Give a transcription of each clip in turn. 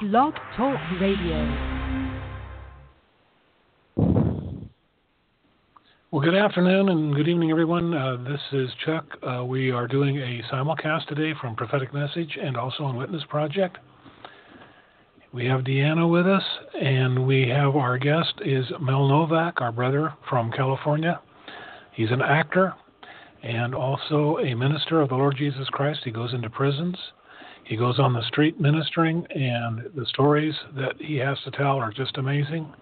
Blog Talk Radio. Well, good afternoon and good evening, everyone. Uh, this is Chuck. Uh, we are doing a simulcast today from Prophetic Message and also on Witness Project. We have Deanna with us, and we have our guest is Mel Novak, our brother from California. He's an actor and also a minister of the Lord Jesus Christ. He goes into prisons. He goes on the street ministering, and the stories that he has to tell are just amazing.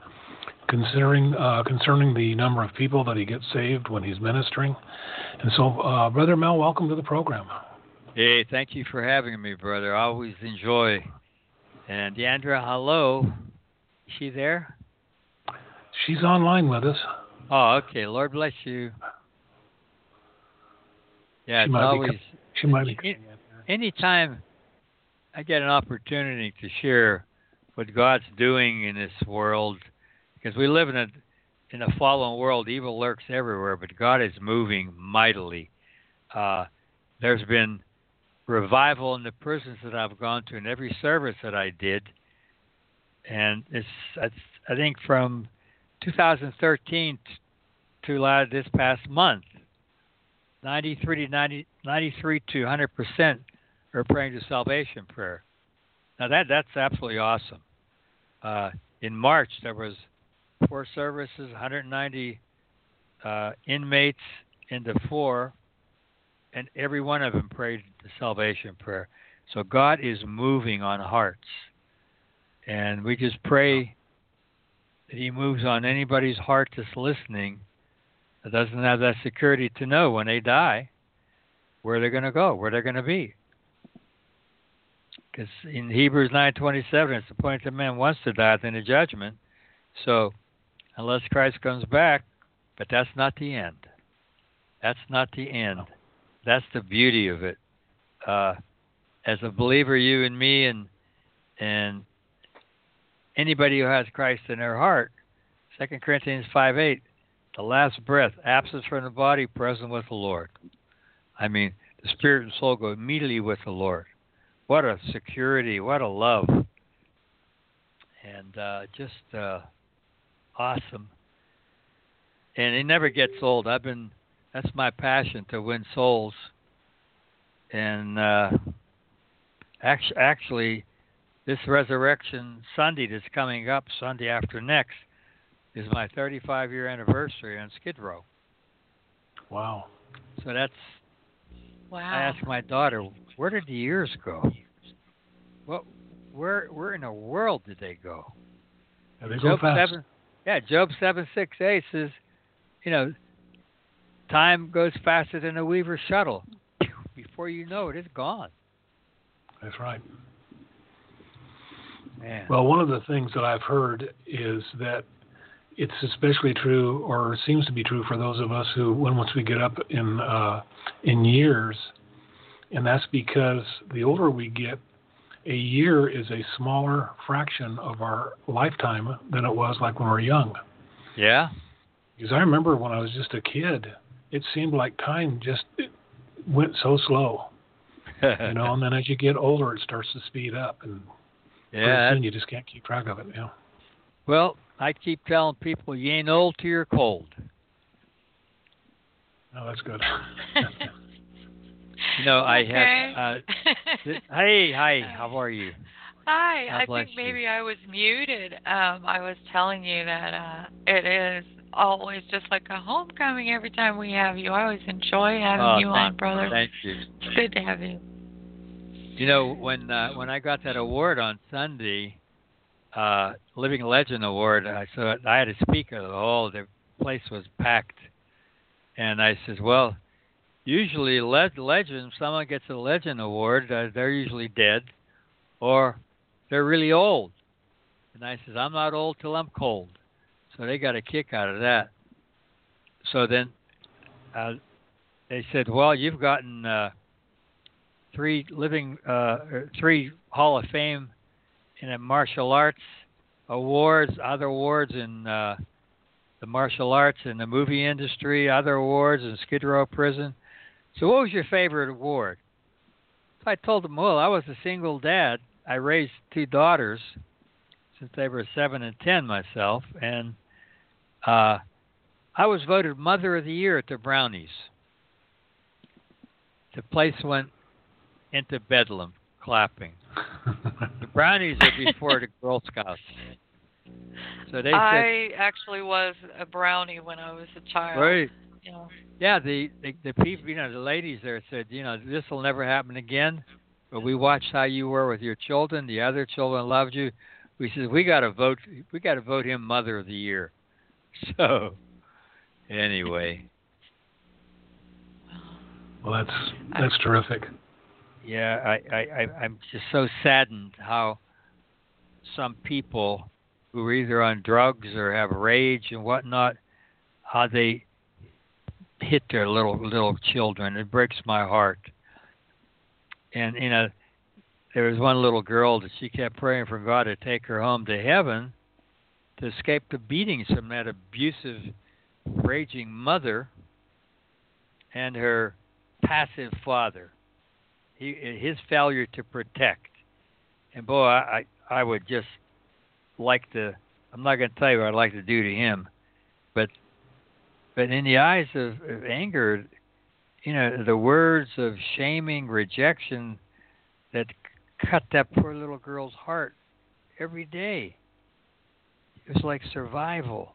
Considering uh, concerning the number of people that he gets saved when he's ministering, and so, uh, brother Mel, welcome to the program. Hey, thank you for having me, brother. I always enjoy. And Deandra, hello. Is she there? She's online with us. Oh, okay. Lord bless you. Yeah, she it's always. Be, she might be. Any, Anytime I get an opportunity to share what God's doing in this world, because we live in a in a fallen world, evil lurks everywhere, but God is moving mightily. Uh, there's been revival in the prisons that I've gone to, in every service that I did, and it's, it's I think from 2013 to this past month, 93 to 90, 93 to 100 percent are praying to salvation prayer. Now that that's absolutely awesome. Uh, in March there was four services, 190 uh, inmates into four, and every one of them prayed the salvation prayer. So God is moving on hearts, and we just pray that He moves on anybody's heart that's listening that doesn't have that security to know when they die where they're going to go, where they're going to be. Because in Hebrews 9:27, it's appointed to man once to die, then the judgment. So, unless Christ comes back, but that's not the end. That's not the end. That's the beauty of it. Uh, as a believer, you and me, and and anybody who has Christ in their heart, 2 Corinthians 5:8, the last breath, absence from the body, present with the Lord. I mean, the spirit and soul go immediately with the Lord. What a security, what a love, and uh, just uh, awesome. And it never gets old. I've been that's my passion to win souls, and uh, actually, actually, this Resurrection Sunday that's coming up, Sunday after next, is my 35 year anniversary on Skid Row. Wow. So that's. Wow. I asked my daughter, where did the years go? What, where, where in the world did they go? Yeah, they Job go fast. seven, yeah, Job seven six eight says, you know, time goes faster than a weaver's shuttle. Before you know it, it's gone. That's right. Man. Well, one of the things that I've heard is that it's especially true, or seems to be true, for those of us who, when once we get up in uh, in years, and that's because the older we get, a year is a smaller fraction of our lifetime than it was like when we were young. Yeah. Because I remember when I was just a kid, it seemed like time just went so slow, you know. and then as you get older, it starts to speed up, and yeah, soon you just can't keep track of it. Yeah. Well, I keep telling people you ain't old till you're cold. Oh, that's good. you know, I okay. have. Uh, th- hey, hi. How are you? Hi. God I think you. maybe I was muted. Um, I was telling you that uh, it is always just like a homecoming every time we have you. I always enjoy having Oh, you thank- on, brother. Thank you. It's good to have you. You know, when uh, when I got that award on Sunday, uh, Living Legend Award, I so I had a speaker. The whole the place was packed, and I says, "Well, usually le- legend, someone gets a Legend Award, uh, they're usually dead, or they're really old." And I says, "I'm not old till I'm cold," so they got a kick out of that. So then, uh, they said, "Well, you've gotten." Uh, three living uh, three Hall of Fame in martial arts awards, other awards in uh, the martial arts and the movie industry, other awards in Skid Row Prison. So, what was your favorite award? So I told them, well, I was a single dad. I raised two daughters since they were seven and ten myself, and uh, I was voted Mother of the Year at the Brownies. The place went into bedlam, clapping. the Brownies are before the Girl Scouts. So they said, I actually was a brownie when I was a child. right. You know. Yeah, the, the the people, you know, the ladies there said, you know, this will never happen again. But we watched how you were with your children. The other children loved you. We said we got to vote. We got to vote him Mother of the Year. So, anyway, Well, that's that's terrific. yeah, I, I, I I'm just so saddened how some people who are either on drugs or have rage and whatnot, how they hit their little little children. It breaks my heart. And you know, there was one little girl that she kept praying for God to take her home to heaven to escape the beatings from that abusive, raging mother and her passive father. He his failure to protect. And boy, I I, would just like to. I'm not going to tell you what I'd like to do to him, but but in the eyes of, of anger, you know, the words of shaming, rejection that cut that poor little girl's heart every day. It was like survival.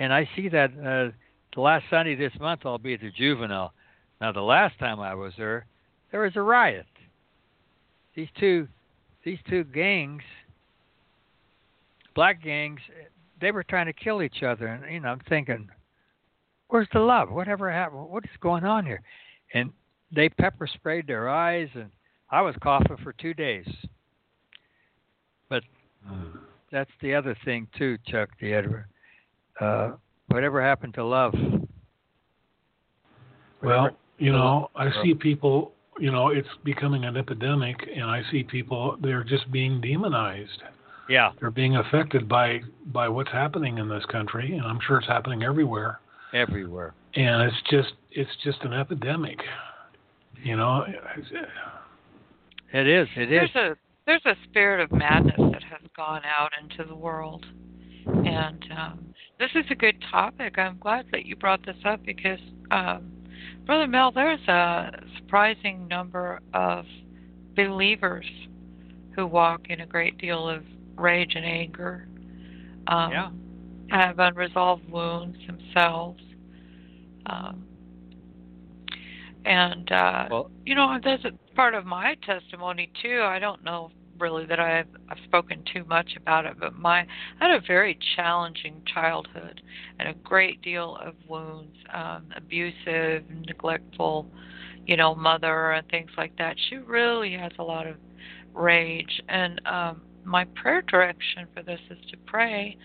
And I see that uh, the last Sunday this month I'll be at the juvenile. Now the last time I was there, there was a riot. These two these two gangs black gangs they were trying to kill each other and you know, I'm thinking where's the love? Whatever happened? What is going on here? And they pepper sprayed their eyes, and I was coughing for two days. But that's the other thing too, Chuck. The Edward. Uh, whatever happened to love? Well, you know, I see people. You know, it's becoming an epidemic, and I see people. They're just being demonized. Yeah, They're being affected by by what's happening in this country, and I'm sure it's happening everywhere. everywhere. And it's just it's just an epidemic. You know, It is. It is. There's a there's a spirit of madness that has gone out into the world, and um, this is a good topic. I'm glad that you brought this up because, um, Brother Mel, there's a surprising number of believers who walk in a great deal of rage and anger. Um, Yeah. Have unresolved wounds themselves. Um, and uh, Well, you know, that's a part of my testimony too. I don't know really that I've I've spoken too much about it, but my I had a very challenging childhood and a great deal of wounds, um, abusive, neglectful, you know, mother and things like that. She really has a lot of rage, and um, my prayer direction for this is to pray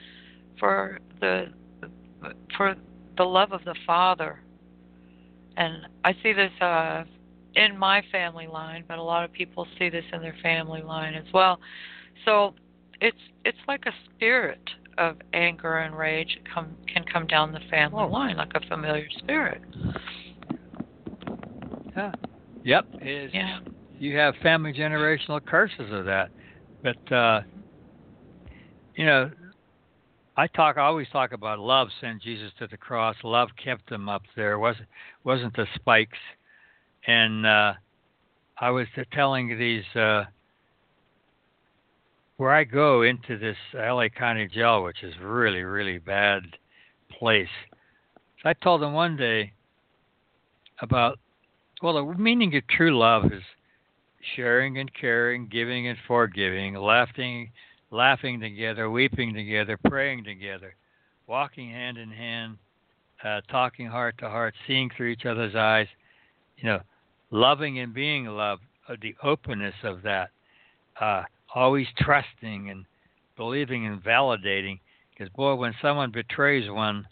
for the for the love of the Father and I see this uh, in my family line, but a lot of people see this in their family line as well. So it's it's like a spirit of anger and rage come can come down the family Oh. line like a familiar spirit. yeah. Yep. It is. Yeah. you have family generational curses of that. But uh you know, I talk I always talk about love sent Jesus to the cross. Love kept him up there. Wasn't wasn't the spikes. And uh I was telling these uh where I go into this LA County jail, which is really, really bad place. So I told them one day about well the meaning of true love is sharing and caring, giving and forgiving, laughing, laughing together, weeping together, praying together, walking hand in hand, uh, talking heart to heart, seeing through each other's eyes, you know, loving and being loved, uh, the openness of that, uh, always trusting and believing and validating. Because boy, when someone betrays one,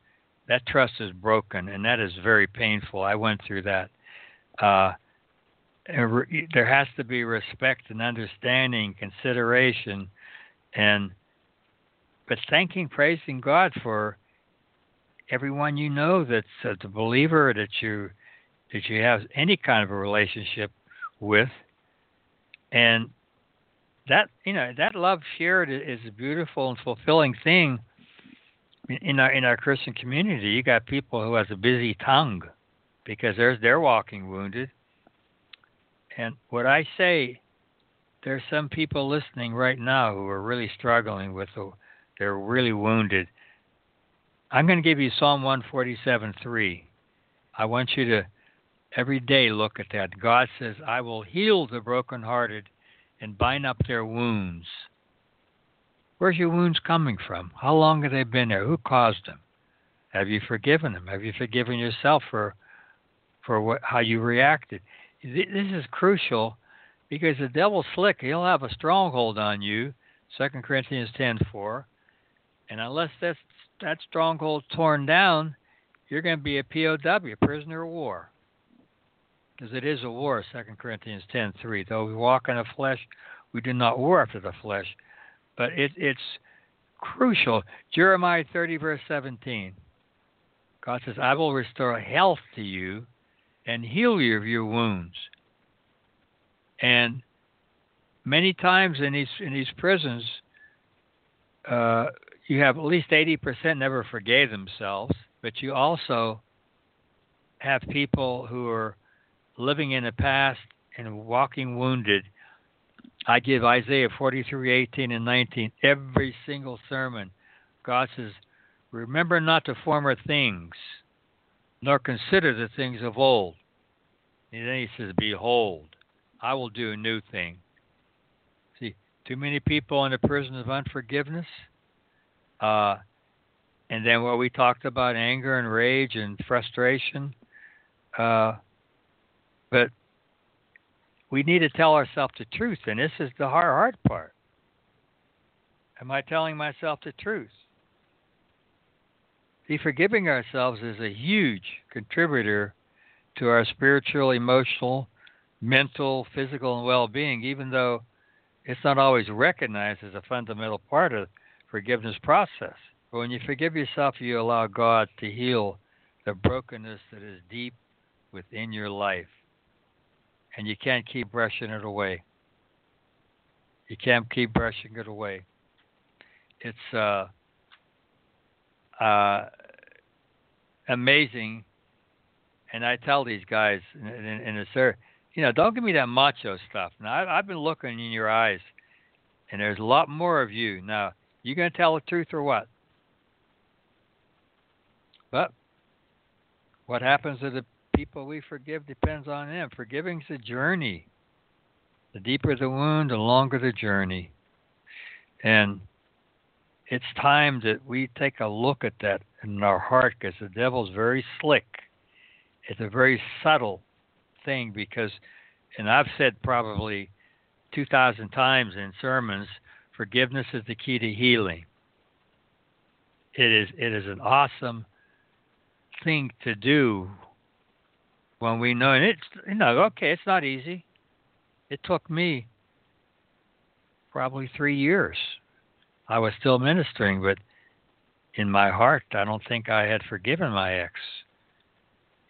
that trust is broken, and that is very painful. I went through that. Uh, there has to be respect and understanding, consideration, and but thanking, praising God for everyone you know that's a believer that you that you have any kind of a relationship with, and that you know that love shared is a beautiful and fulfilling thing in our in our Christian community. You got people who has a busy tongue because they're they're walking wounded. And what I say, there's some people listening right now who are really struggling with the, they're really wounded. I'm going to give you Psalm 147:3. I want you to every day look at that. God says, "I will heal the brokenhearted and bind up their wounds." Where's your wounds coming from? How long have they been there? Who caused them? Have you forgiven them? Have you forgiven yourself for for what, how you reacted? This is crucial because the devil's slick. He'll have a stronghold on you. Second Corinthians ten four, and unless that's that stronghold torn down, you're going to be a POW, prisoner of war. Because it is a war, 2 Corinthians 10:3. Though we walk in the flesh, we do not war after the flesh. But it, it's crucial. Jeremiah 30, verse 17. God says, I will restore health to you and heal you of your wounds. And many times in these in these prisons, uh, you have at least 80% never forgave themselves, but you also have people who are living in the past and walking wounded. I give Isaiah 43, 18, and 19 every single sermon. God says, Remember not the former things, nor consider the things of old. And then he says, Behold, I will do a new thing. See, too many people in the prison of unforgiveness uh, and then what we talked about anger and rage and frustration. Uh, but we need to tell ourselves the truth, and this is the hard, hard part. Am I telling myself the truth? See, forgiving ourselves is a huge contributor to our spiritual, emotional, mental, physical, and well being, even though it's not always recognized as a fundamental part of forgiveness process. But when you forgive yourself, you allow God to heal the brokenness that is deep within your life. And you can't keep brushing it away. You can't keep brushing it away. It's uh, uh, amazing. And I tell these guys in, in, in sir, you know, don't give me that macho stuff. Now, I've, I've been looking in your eyes, and there's a lot more of you. Now, you going to tell the truth or what? But what happens to the people we forgive depends on them. Forgiving's a journey. The deeper the wound, the longer the journey. And it's time that we take a look at that in our heart because the devil's very slick. It's a very subtle thing because, and I've said probably 2,000 times in sermons, Forgiveness is the key to healing. It is it is an awesome thing to do when we know and it's you know okay it's not easy. It took me probably three years. I was still ministering, but in my heart, I don't think I had forgiven my ex.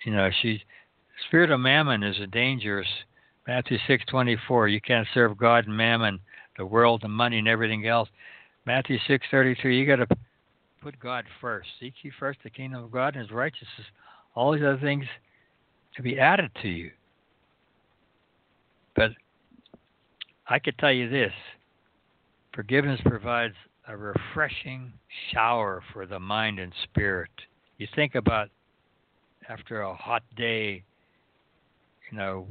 You know, she spirit of mammon is a dangerous. Matthew six twenty four. You can't serve God and mammon the world and money and everything else. Matthew six thirty three. You got to put God first. Seek ye first the kingdom of God and His righteousness. All these other things to be added to you. But I could tell you this: forgiveness provides a refreshing shower for the mind and spirit. You think about after a hot day, you know,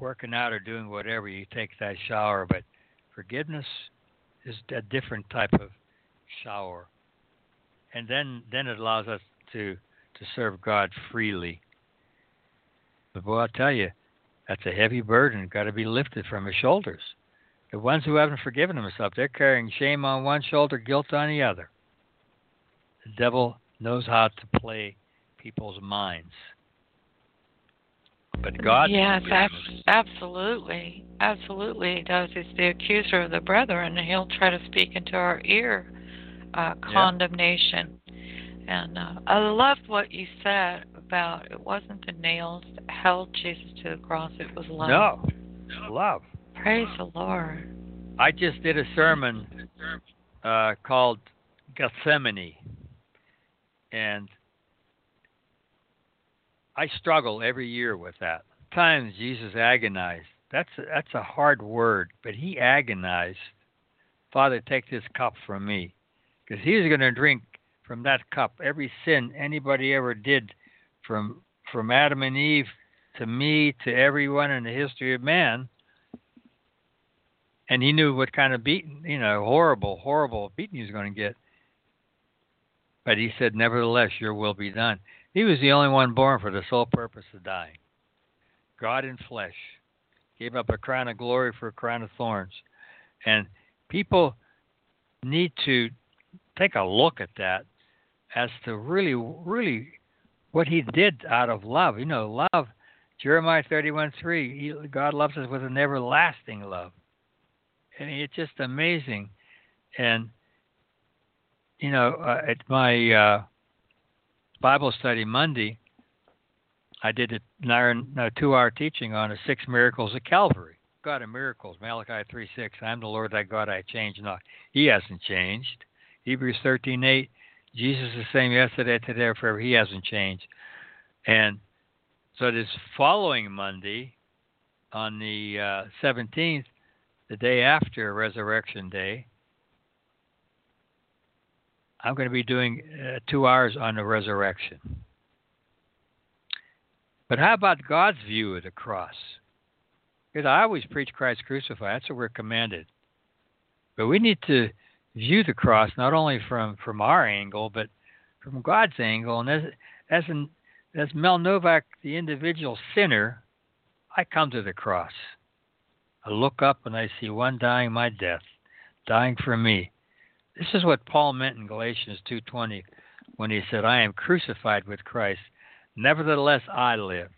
working out or doing whatever, you take that shower, but Forgiveness is a different type of shower. And then, then it allows us to, to serve God freely. But boy, I'll tell you, that's a heavy burden, got to be lifted from his shoulders. The ones who haven't forgiven themselves, they're carrying shame on one shoulder, guilt on the other. The devil knows how to play people's minds. But God. Yes, ab- absolutely, absolutely. He does. He's the accuser of the brethren, and he'll try to speak into our ear uh, condemnation. Yeah. And uh, I loved what you said about it wasn't the nails that held Jesus to the cross; it was love. No, love. Praise the Lord. I just did a sermon uh, called Gethsemane, and I struggle every year with that. Times Jesus agonized. That's that's a hard word, but he agonized. Father, take this cup from me, because he's going to drink from that cup every sin anybody ever did, from from Adam and Eve to me to everyone in the history of man. And he knew what kind of beating, you know, horrible, horrible beating he was going to get. But he said, Nevertheless, your will be done. He was the only one born for the sole purpose of dying. God in flesh gave up a crown of glory for a crown of thorns. And people need to take a look at that as to really, really what he did out of love. You know, love, Jeremiah 31 3, God loves us with an everlasting love. Mean, it's just amazing. And, you know, uh, at my uh, Bible study Monday, I did a, two hour teaching on the six miracles of Calvary. God of miracles, Malachi 3 6. I'm the Lord thy God, I change not. He hasn't changed. Hebrews 13 8. Jesus is the same yesterday, today, forever. He hasn't changed. And so this following Monday, on the uh, 17th, the day after Resurrection Day, I'm going to be doing uh, two hours on the resurrection. But how about God's view of the cross? Because I always preach Christ crucified. That's what we're commanded. But we need to view the cross not only from, from our angle, but from God's angle. And as, as, as Mel Novak, the individual sinner, I come to the cross. I look up and I see one dying my death, dying for me. This is what Paul meant in Galatians 2:20 when he said, "I am crucified with Christ; nevertheless I live."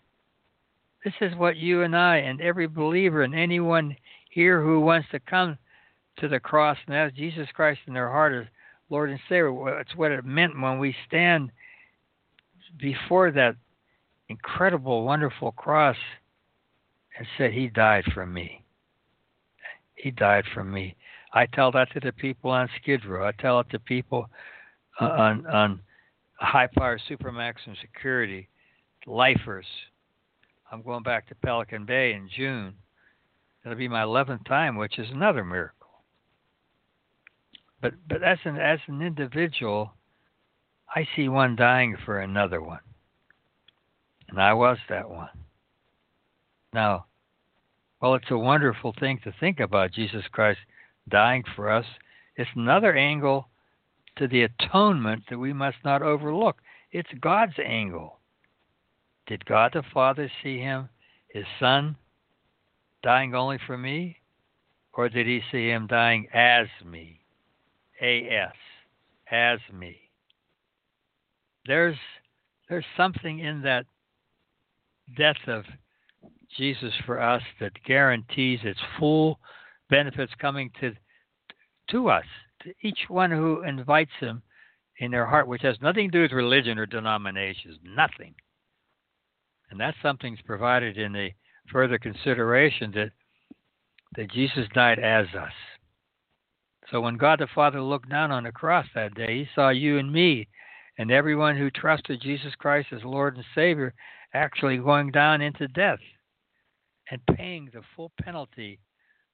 This is what you and I and every believer and anyone here who wants to come to the cross and ask Jesus Christ in their heart as Lord and Savior. It's what it meant when we stand before that incredible, wonderful cross and said, He died for me. He died for me. I tell that to the people on Skid Row. I tell it to people uh, on on high power supermax and security, lifers. I'm going back to Pelican Bay in June. It'll be my 11th time, which is another miracle. But but as an as an individual, I see one dying for another one, and I was that one. Now, well, it's a wonderful thing to think about Jesus Christ dying for us. It's another angle to the atonement that we must not overlook. It's God's angle. Did God the Father see him, his Son, dying only for me? Or did he see him dying as me? A-S, as me. There's, there's something in that death of Jesus for us that guarantees its full benefits coming to to us, to each one who invites him in their heart, which has nothing to do with religion or denominations, nothing. And that's something's provided in the further consideration that that Jesus died as us. So when God the Father looked down on the cross that day, he saw you and me and everyone who trusted Jesus Christ as Lord and Savior actually going down into death and paying the full penalty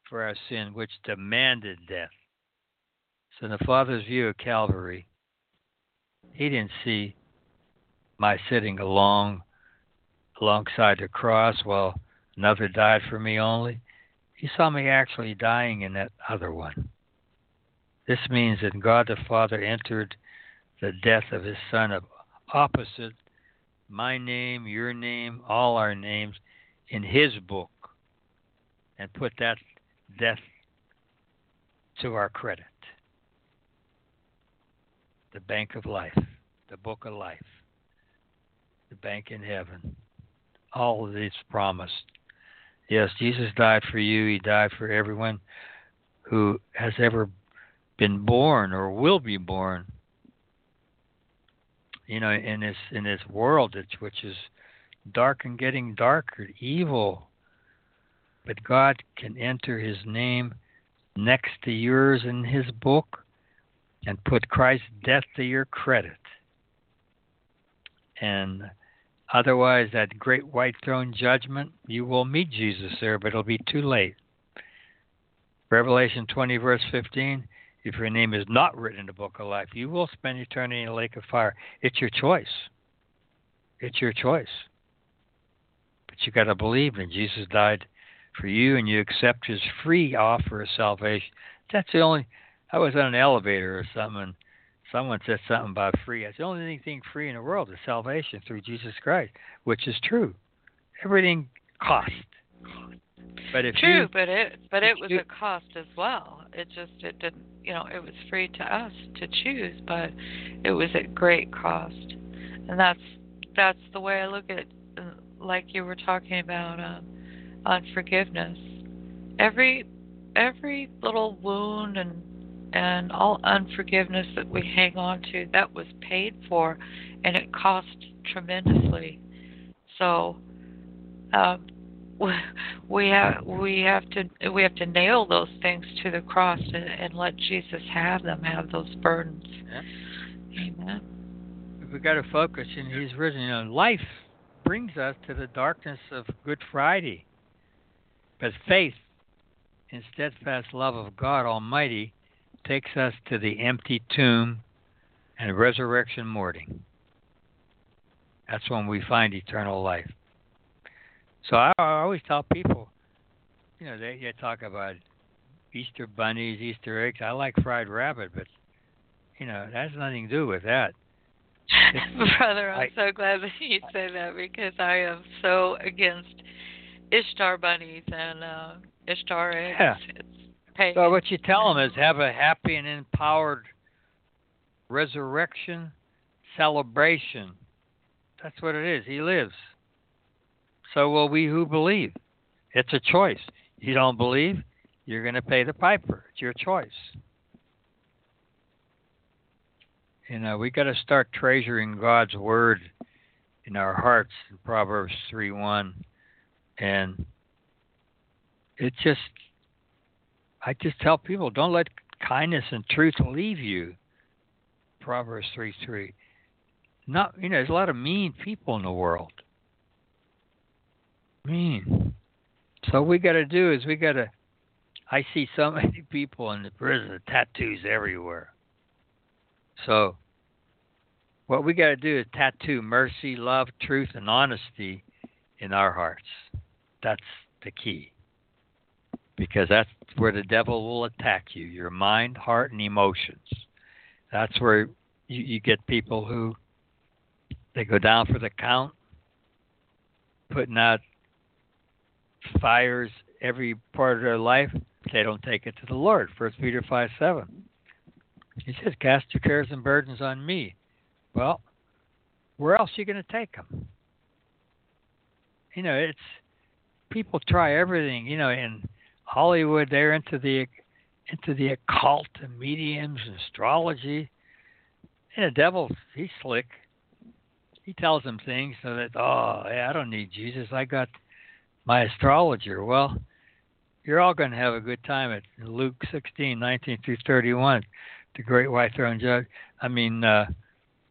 for our sin, which demanded death. So, in the Father's view of Calvary, He didn't see my sitting along alongside the cross while another died for me only. He saw me actually dying in that other one. This means that God the Father entered the death of his Son of opposite my name, your name, all our names in his book and put that death to our credit. The bank of life, the book of life, the bank in heaven. All of these promised. Yes, Jesus died for you. He died for everyone who has ever been born or will be born. You know, in this in this world, which is dark and getting darker, evil. But God can enter His name next to yours in his book and put Christ's death to your credit. And otherwise, that great white throne judgment, you will meet Jesus there, but it'll be too late. Revelation 20, verse 15 if your name is not written in the book of life, you will spend eternity in a lake of fire. It's your choice. It's your choice. You got to believe that Jesus died for you and you accept his free offer of salvation. That's the only I was on an elevator or something and someone said something about free. That's the only thing free in the world is salvation through Jesus Christ, which is true. Everything costs. But if True, you, but it but it was you- a cost as well. It just it didn't you know, it was free to us to choose, but it was at great cost. And that's that's the way I look at like you were talking about um on forgiveness. Every every little wound and and all unforgiveness that we hang on to that was paid for and it cost tremendously. So um we have we have to we have to nail those things to the cross and, and let Jesus have them, have those burdens. Amen. we got to focus and he's risen. You know, life brings us to the darkness of Good Friday. But faith and steadfast love of God Almighty takes us to the empty tomb and resurrection morning. That's when we find eternal life. So I, I always tell people, you know, they, they talk about Easter bunnies, Easter eggs. I like fried rabbit, but you know, that has nothing to do with that. Brother, I'm I- so glad that you say that because I am so against Ishtar bunnies and uh, Ishtar eggs. Yeah. It's. So what you tell them is have a happy and empowered resurrection celebration. That's what it is. He lives. So will we who believe. It's a choice. You don't believe, you're going to pay the piper. It's your choice. You know, we got to start treasuring God's word in our hearts in Proverbs 3 1. And it just I just tell people don't let kindness and truth leave you. Proverbs three three. Not you know, there's a lot of mean people in the world. Mean. So we gotta do is we gotta I see so many people in the prison, tattoos everywhere. So what we gotta do is tattoo mercy, love, truth, and honesty in our hearts. That's the key because that's where the devil will attack you your mind, heart, and emotions. That's where you, you get people who they go down for the count, putting out fires every part of their life. They don't take it to the Lord. First Peter five seven. He says, "Cast your cares and burdens on me." Well, where else are you going to take them? You know, it's people try everything. You know, in Hollywood, they're into the into the occult and mediums and astrology. And the devil, he's slick. He tells them things so that, oh, yeah, I don't need Jesus. I got my astrologer. Well, you're all going to have a good time at Luke 16, 19 through 31, the great white throne judge. I mean, uh,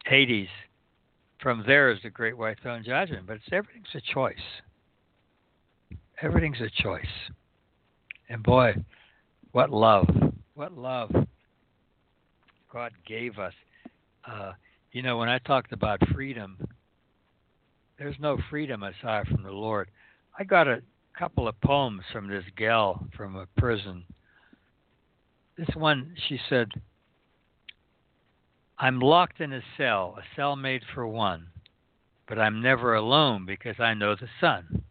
Hades. From there is the great white throne judgment, but it's everything's a choice. Everything's a choice. And boy, what love, what love God gave us. Uh, you know, when I talked about freedom, there's no freedom aside from the Lord. I got a couple of poems from this gal from a prison. This one, she said, I'm locked in a cell, a cell made for one, but I'm never alone because I know the Son.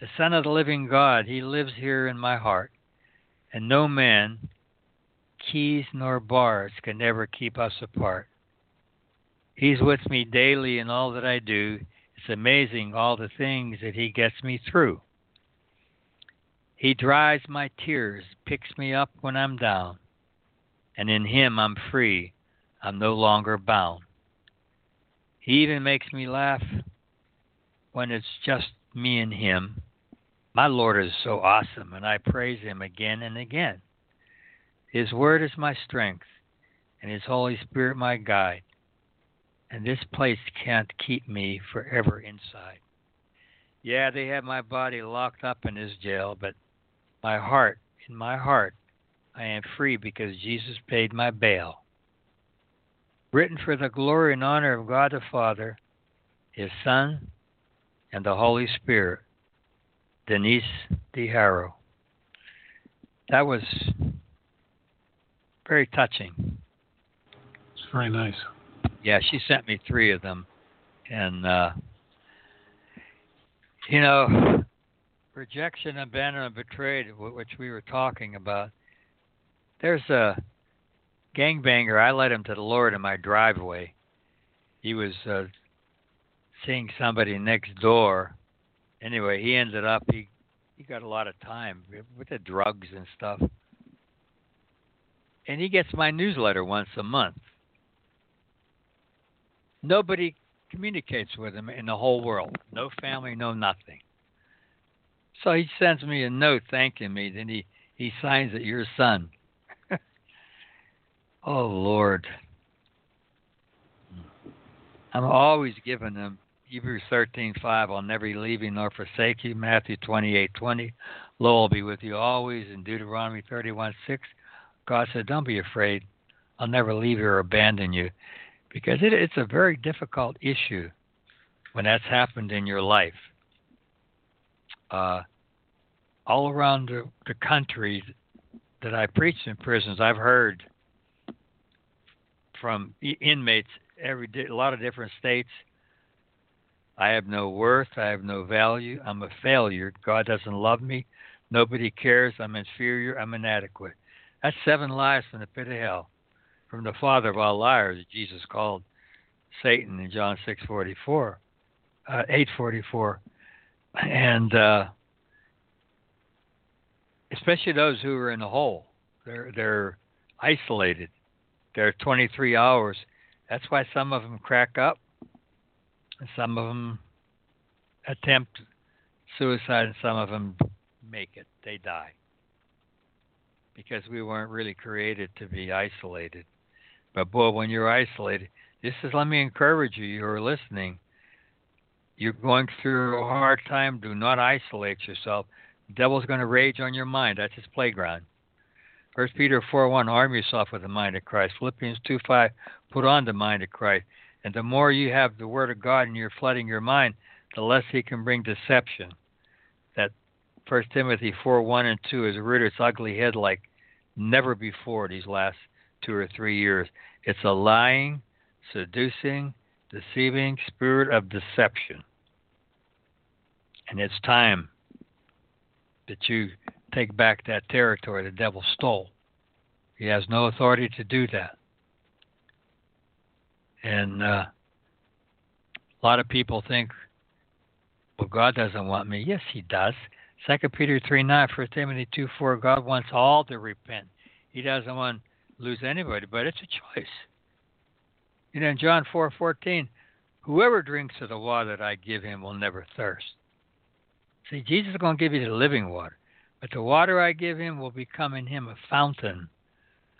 The Son of the living God, He lives here in my heart, and no man, keys nor bars, can ever keep us apart. He's with me daily in all that I do. It's amazing all the things that He gets me through. He dries my tears, picks me up when I'm down, and in Him I'm free. I'm no longer bound. He even makes me laugh when it's just me and Him. My Lord is so awesome, and I praise Him again and again. His word is my strength, and His Holy Spirit my guide. And this place can't keep me forever inside. Yeah, they have my body locked up in this jail, but my heart, in my heart, I am free because Jesus paid my bail. Written for the glory and honor of God the Father, His Son, and the Holy Spirit. Denise DeHarrow. That was very touching. It's very nice. Yeah, she sent me three of them, and uh, you know, rejection, abandonment, betrayed, which we were talking about. There's a gangbanger. I led him to the Lord in my driveway. He was uh, seeing somebody next door. Anyway, he ended up he he got a lot of time with the drugs and stuff. And he gets my newsletter once a month. Nobody communicates with him in the whole world. No family, no nothing. So he sends me a note thanking me. Then he, he signs it, your son. Oh, Lord. I'm always giving them Hebrews 13:5. I'll never leave you nor forsake you. Matthew 28:20. Lo, I'll be with you always. In Deuteronomy 31:6, God said, Don't be afraid. I'll never leave you or abandon you because it, it's a very difficult issue when that's happened in your life. Uh, all around the, the country that I preach in prisons, I've heard from inmates every a lot of different states. I have no worth. I have no value. I'm a failure. God doesn't love me. Nobody cares. I'm inferior. I'm inadequate. That's seven lies from the pit of hell from the father of all liars, Jesus called Satan in John 6:44, uh, 8:44, and uh, especially those who are in the hole. They're they're isolated. They're 23 hours. That's why some of them crack up, some of them attempt suicide, and some of them make it. They die because we weren't really created to be isolated. But boy, when you're isolated, this is let me encourage you, you're listening. You're going through a hard time. Do not isolate yourself. The devil's going to rage on your mind. That's his playground. First Peter 4 1, arm yourself with the mind of Christ. Philippians 2 5, put on the mind of Christ. And the more you have the Word of God and you're flooding your mind, the less He can bring deception. That First Timothy 4 1 and 2 has reared its ugly head like never before these last two or three years. It's a lying, seducing, deceiving spirit of deception. And it's time that you take back that territory the devil stole. He has no authority to do that. And uh, a lot of people think, well, God doesn't want me. Yes, He does. Second Peter 3 9, 1 Timothy 2 4, God wants all to repent. He doesn't want to lose anybody, but it's a choice. You know, in John four fourteen, whoever drinks of the water that I give him will never thirst. See, Jesus is going to give you the living water, but the water I give him will become in him a fountain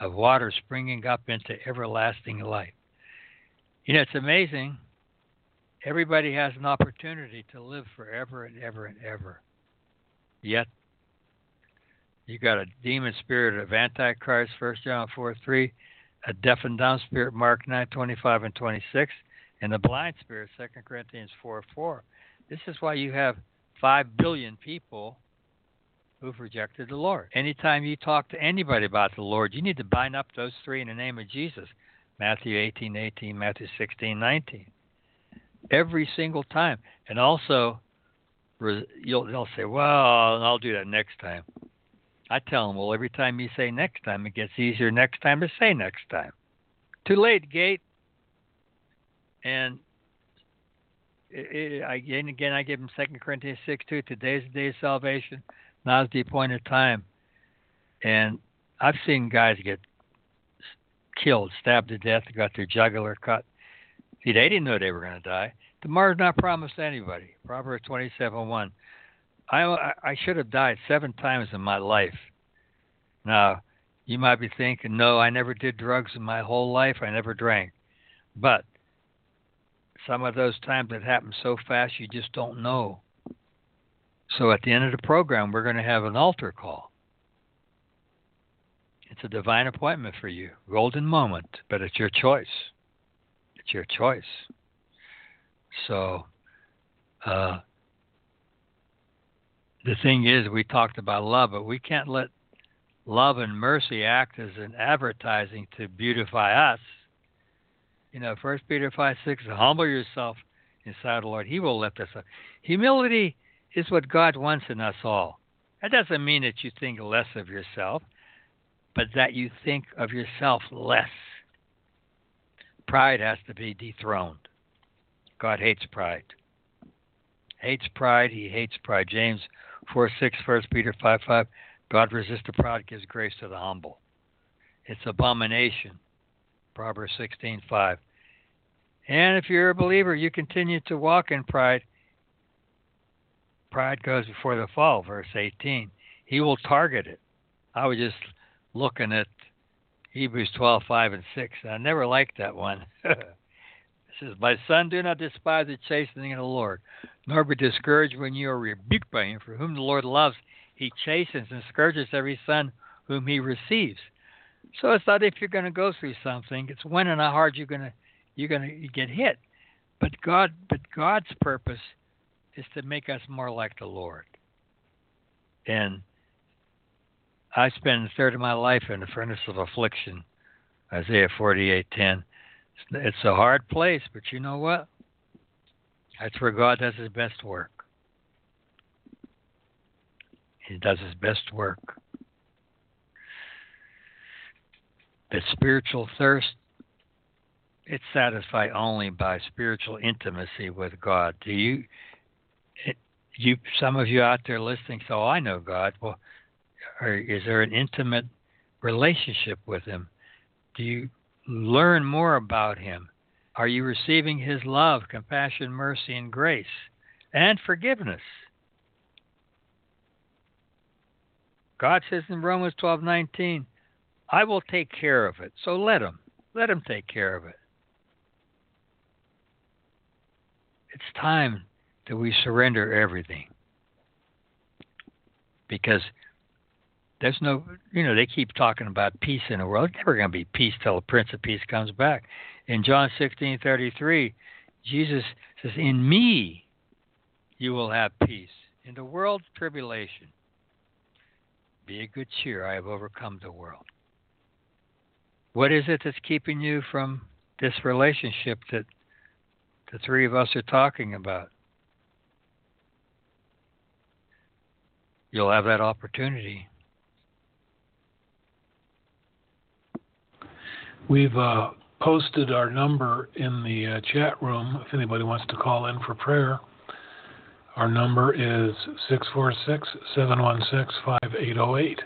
of water springing up into everlasting life. You know, it's amazing. Everybody has an opportunity to live forever and ever and ever. Yet you got a demon spirit of Antichrist, First John 4 3, a deaf and dumb spirit, Mark 9 25 and 26, and the blind spirit, 2 Corinthians 4 4. This is why you have 5 billion people who've rejected the Lord. Anytime you talk to anybody about the Lord, you need to bind up those three in the name of Jesus. Matthew 18 18, Matthew 16 19. Every single time. And also, you'll, they'll say, well, I'll do that next time. I tell them, well, every time you say next time, it gets easier next time to say next time. Too late, gate. And it, it, again, again, I give them Second Corinthians six two. Today's the day of salvation. Now's the appointed time. And I've seen guys get killed, stabbed to death, got their jugular cut. See, they didn't know they were going to die. Tomorrow's not promised to anybody. Proverbs twenty seven one. I I should have died seven times in my life. Now, You might be thinking, no, I never did drugs in my whole life. I never drank. But some of those times it happens so fast you just don't know. So at the end of the program, we're going to have an altar call. It's a divine appointment for you, golden moment, but it's your choice. It's your choice. So, uh, the thing is, we talked about love, but we can't let love and mercy act as an advertising to beautify us. You know, First Peter five six, humble yourself inside the Lord; He will lift us up. Humility is what God wants in us all. That doesn't mean that you think less of yourself, but that you think of yourself less. Pride has to be dethroned. God hates pride. Hates pride. He hates pride. James 4 6, 1 Peter 5 5. God resists the proud, gives grace to the humble. It's abomination. Proverbs 16 5. And if you're a believer, you continue to walk in pride. Pride goes before the fall, verse 18. He will target it. I was just looking at Hebrews 12, 5 and 6. And I never liked that one. it says, My son, do not despise the chastening of the Lord, nor be discouraged when you are rebuked by him. For whom the Lord loves, he chastens and scourges every son whom he receives. So it's not if you're going to go through something; it's when and how hard you're going to you're going to get hit. But God, but God's purpose is to make us more like the Lord. And I spend a third of my life in the furnace of affliction. Isaiah 48:10. It's a hard place, but you know what? That's where God does His best work. He does His best work. The spiritual thirst, it's satisfied only by spiritual intimacy with God. Do you? You, some of you out there listening, so I know God. Well, is there an intimate relationship with Him? Do you learn more about Him? Are you receiving His love, compassion, mercy, and grace, and forgiveness? God says in Romans twelve nineteen, I will take care of it. So let Him. Let Him take care of it. It's time that we surrender everything. Because there's no, you know, they keep talking about peace in the world. It's never going to be peace till the Prince of Peace comes back. In John 16:33, Jesus says, "In me you will have peace. In the world tribulation, be of good cheer. I have overcome the world." What is it that's keeping you from this relationship that the three of us are talking about? You'll have that opportunity We've uh, posted our number in the uh, chat room if anybody wants to call in for prayer. Our number is 646 716 5808.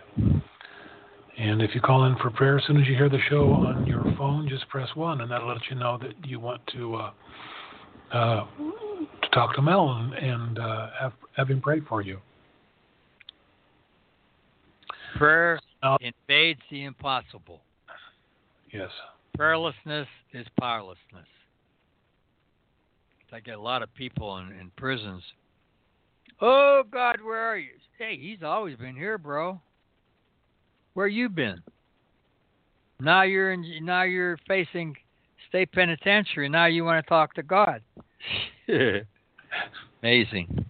And if you call in for prayer, as soon as you hear the show on your phone, just press 1, and that'll let you know that you want to uh, uh, to talk to Mel and, and uh, have, have him pray for you. Prayer invades the impossible. Yes. Prayerlessness is powerlessness. I get a lot of people in, in prisons. Oh God, where are you? Hey, he's always been here, bro. Where you been? Now you're in. Now you're facing state penitentiary. Now you want to talk to God. Amazing.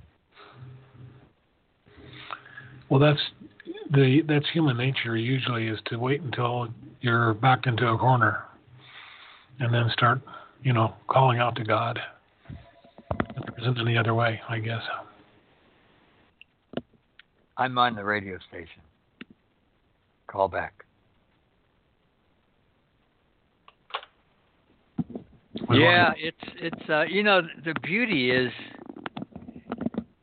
Well, that's the that's human nature. Usually, is to wait until you're backed into a corner, and then start, you know, calling out to God. If there isn't any other way, I guess. I'm on the radio station. Call back. We yeah, want- it's it's uh, you know the beauty is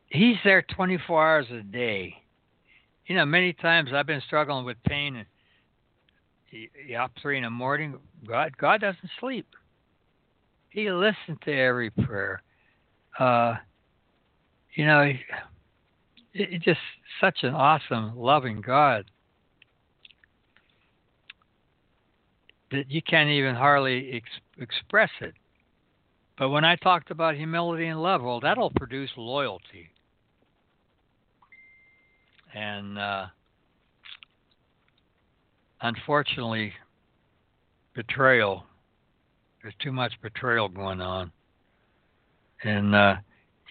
he's there 24 hours a day. You know, many times I've been struggling with pain and up three in the morning. God, God doesn't sleep. He listens to every prayer. Uh, you know, it, it's just such an awesome, loving God. that you can't even hardly ex- express it. But when I talked about humility and love, well, that'll produce loyalty. And uh, unfortunately, betrayal. There's too much betrayal going on. And, uh,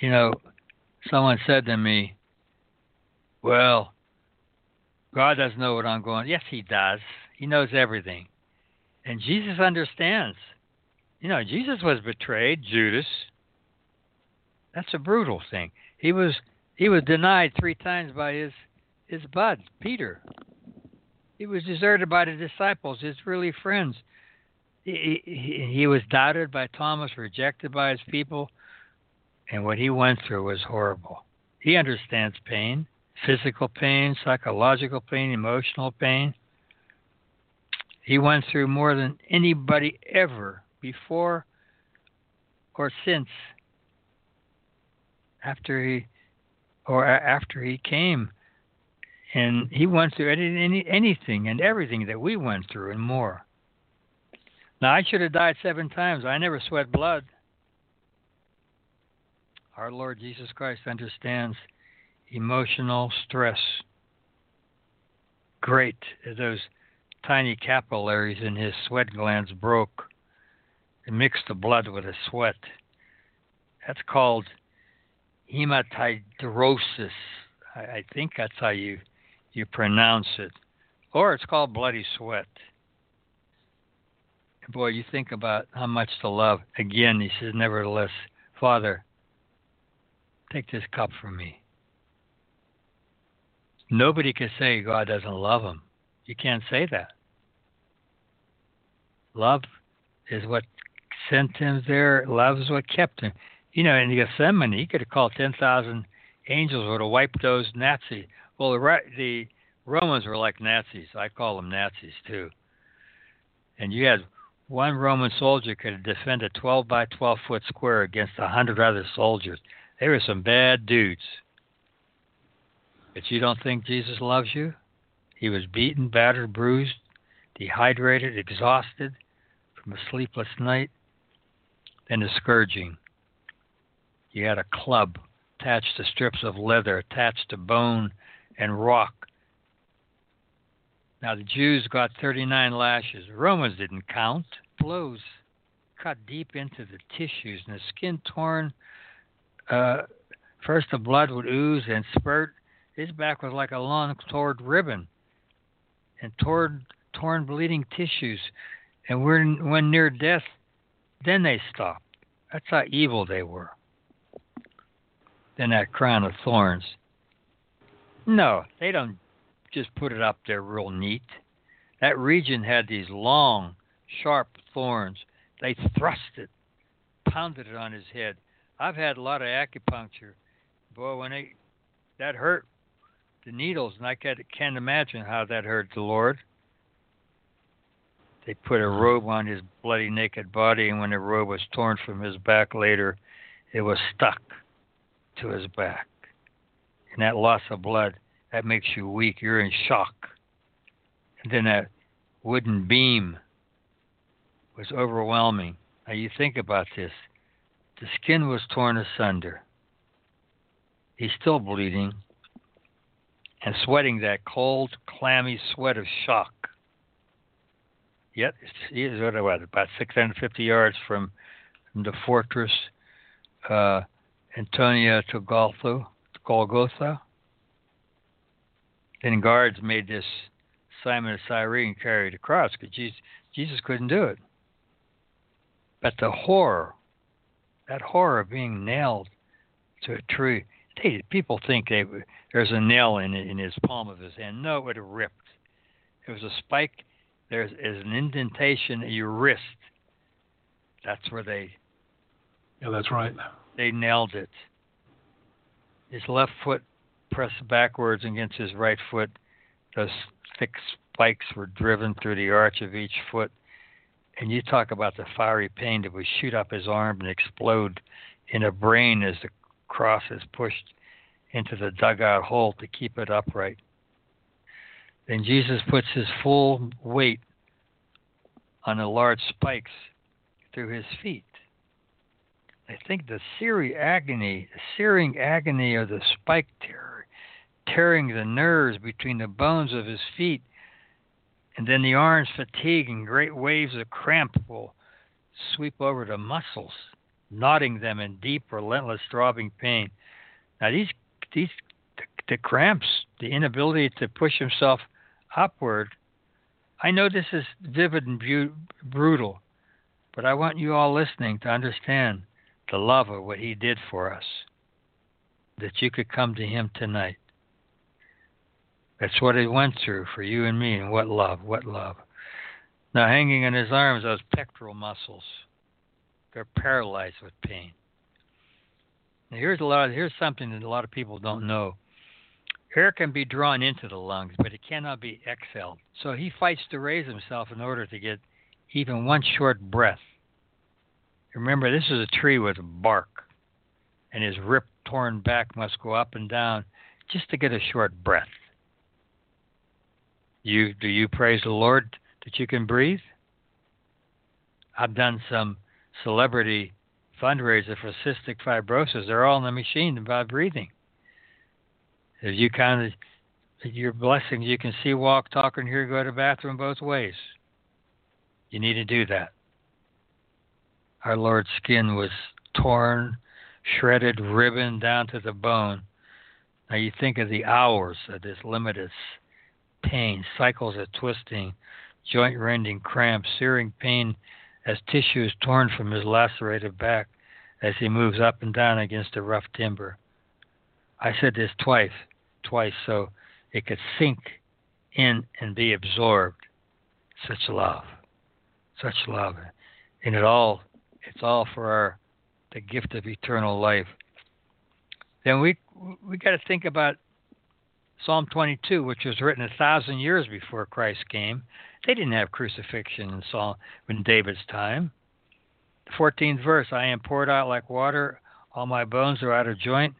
you know, someone said to me, well, God doesn't know what I'm going. Yes, He does. He knows everything. And Jesus understands. You know, Jesus was betrayed, Judas. That's a brutal thing. He was he was denied three times by his his buds, Peter. He was deserted by the disciples, his really friends. He, he, he was doubted by Thomas, rejected by his people, and what he went through was horrible. He understands pain physical pain, psychological pain, emotional pain. He went through more than anybody ever before or since after he or after he came and he went through any, any, anything and everything that we went through and more. Now I should have died seven times. I never sweat blood. Our Lord Jesus Christ understands emotional stress. Great. Those tiny capillaries in his sweat glands broke and mixed the blood with the sweat. That's called hematidrosis. I, I think that's how you you pronounce it. Or it's called bloody sweat. boy, you think about how much to love. Again, he says, nevertheless, Father, take this cup from me. Nobody can say God doesn't love him. You can't say that. Love is what sent him there. Love is what kept him. You know, in Gethsemane, he could have called 10,000 angels would have wiped those Nazis. Well, the, the Romans were like Nazis. I call them Nazis too. And you had one Roman soldier could defend a 12 by 12 foot square against a hundred other soldiers. They were some bad dudes. But you don't think Jesus loves you? He was beaten, battered, bruised, dehydrated, exhausted from a sleepless night, then a scourging. He had a club attached to strips of leather, attached to bone and rock. Now the Jews got 39 lashes. The Romans didn't count. Blows cut deep into the tissues and the skin torn. Uh, first the blood would ooze and spurt his back was like a long, torn ribbon, and torn, torn, bleeding tissues. And when, when near death, then they stopped. That's how evil they were. Then that crown of thorns. No, they don't just put it up there real neat. That region had these long, sharp thorns. They thrust it, pounded it on his head. I've had a lot of acupuncture. Boy, when they that hurt the needles, and I can't imagine how that hurt the Lord. They put a robe on his bloody naked body, and when the robe was torn from his back later, it was stuck to his back. And that loss of blood, that makes you weak. You're in shock. And then that wooden beam was overwhelming. Now you think about this. The skin was torn asunder. He's still bleeding and sweating that cold, clammy sweat of shock. Yet he is what, about 650 yards from, from the fortress uh, Antonia to Golgotha. Then guards made this Simon of Cyrene carry the cross because Jesus, Jesus couldn't do it. But the horror, that horror of being nailed to a tree, they, people think they there's a nail in in his palm of his hand. No, it would have ripped. It was a spike. There's is an indentation in your wrist. That's where they. Yeah, that's right. They nailed it. His left foot pressed backwards against his right foot. Those thick spikes were driven through the arch of each foot. And you talk about the fiery pain that would shoot up his arm and explode in a brain as the cross is pushed into the dugout hole to keep it upright. Then Jesus puts his full weight on the large spikes through his feet. I think the searing agony, searing agony of the spike terror, tearing the nerves between the bones of his feet, and then the orange fatigue and great waves of cramp will sweep over the muscles, knotting them in deep, relentless, throbbing pain. Now these these the, the cramps, the inability to push himself upward. I know this is vivid and bu- brutal, but I want you all listening to understand the love of what He did for us, that you could come to Him tonight. That's what He went through for you and me, and what love, what love. Now, hanging in His arms, those pectoral muscles, they're paralyzed with pain. Now, here's a lot. here's something that a lot of people don't know. Air can be drawn into the lungs, but it cannot be exhaled. So he fights to raise himself in order to get even one short breath. Remember, this is a tree with bark, and his ripped, torn back must go up and down just to get a short breath. You do you praise the Lord that you can breathe? I've done some celebrity fundraiser for cystic fibrosis. They're all in the machine about breathing. If you kind of your blessings, you can see, walk, talk, and hear, go to the bathroom both ways. You need to do that our Lord's skin was torn, shredded, ribbon down to the bone. Now you think of the hours of this limitless pain, cycles of twisting, joint rending cramps, searing pain as tissue is torn from his lacerated back as he moves up and down against the rough timber. I said this twice, twice so it could sink in and be absorbed. Such love, such love. And it all it's all for our the gift of eternal life. Then we we got to think about Psalm 22, which was written a thousand years before Christ came. They didn't have crucifixion in Psalm in David's time. The 14th verse: I am poured out like water; all my bones are out of joint.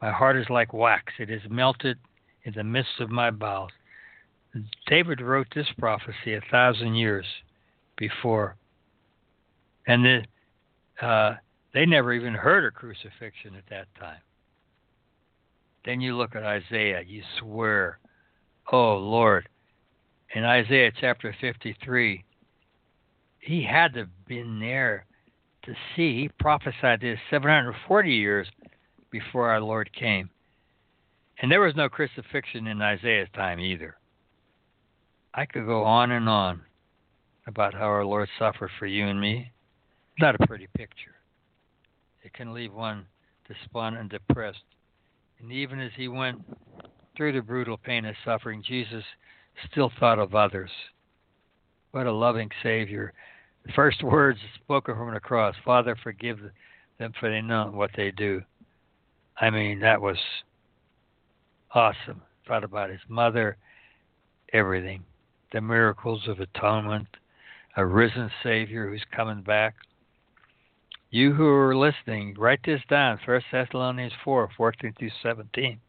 My heart is like wax; it is melted in the midst of my bowels. David wrote this prophecy a thousand years before, and the uh, they never even heard of crucifixion at that time. Then you look at Isaiah, you swear, oh Lord. In Isaiah chapter 53, he had to have been there to see. He prophesied this 740 years before our Lord came. And there was no crucifixion in Isaiah's time either. I could go on and on about how our Lord suffered for you and me not a pretty picture. It can leave one despondent and depressed. And even as he went through the brutal pain and suffering, Jesus still thought of others. What a loving Savior. The first words spoken from the cross Father, forgive them for they know what they do. I mean, that was awesome. Thought about his mother, everything. The miracles of atonement, a risen Savior who's coming back. You who are listening, write this down. 1 Thessalonians 4, 14 through 17.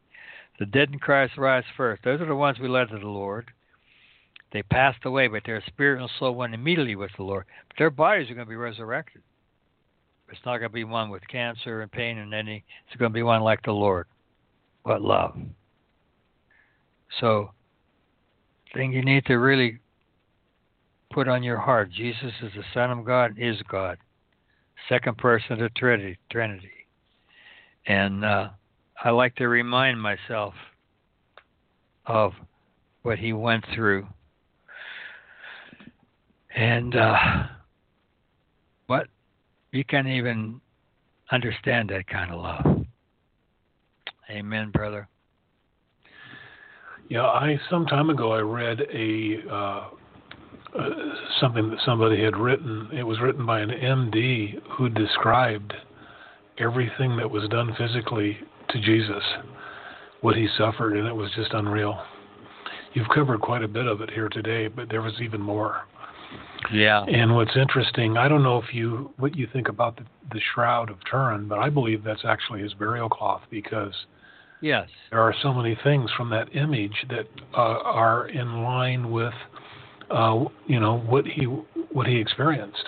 The dead in Christ rise first. Those are the ones we led to the Lord. They passed away, but their spirit and soul went immediately with the Lord. But their bodies are going to be resurrected. It's not going to be one with cancer and pain and any. It's going to be one like the Lord. What love. So, thing you need to really put on your heart Jesus is the Son of God, is God second person of Trinity. Trinity. And uh, I like to remind myself of what he went through. And uh, what you can't even understand that kind of love. Amen, brother. Yeah, I some time ago I read a uh, uh, something that somebody had written. It was written by an MD who described everything that was done physically to Jesus, what he suffered, and it was just unreal. You've covered quite a bit of it here today, but there was even more. Yeah. And what's interesting, I don't know if you what you think about the, the shroud of Turin, but I believe that's actually his burial cloth because yes, there are so many things from that image that uh, are in line with uh, you know what he what he experienced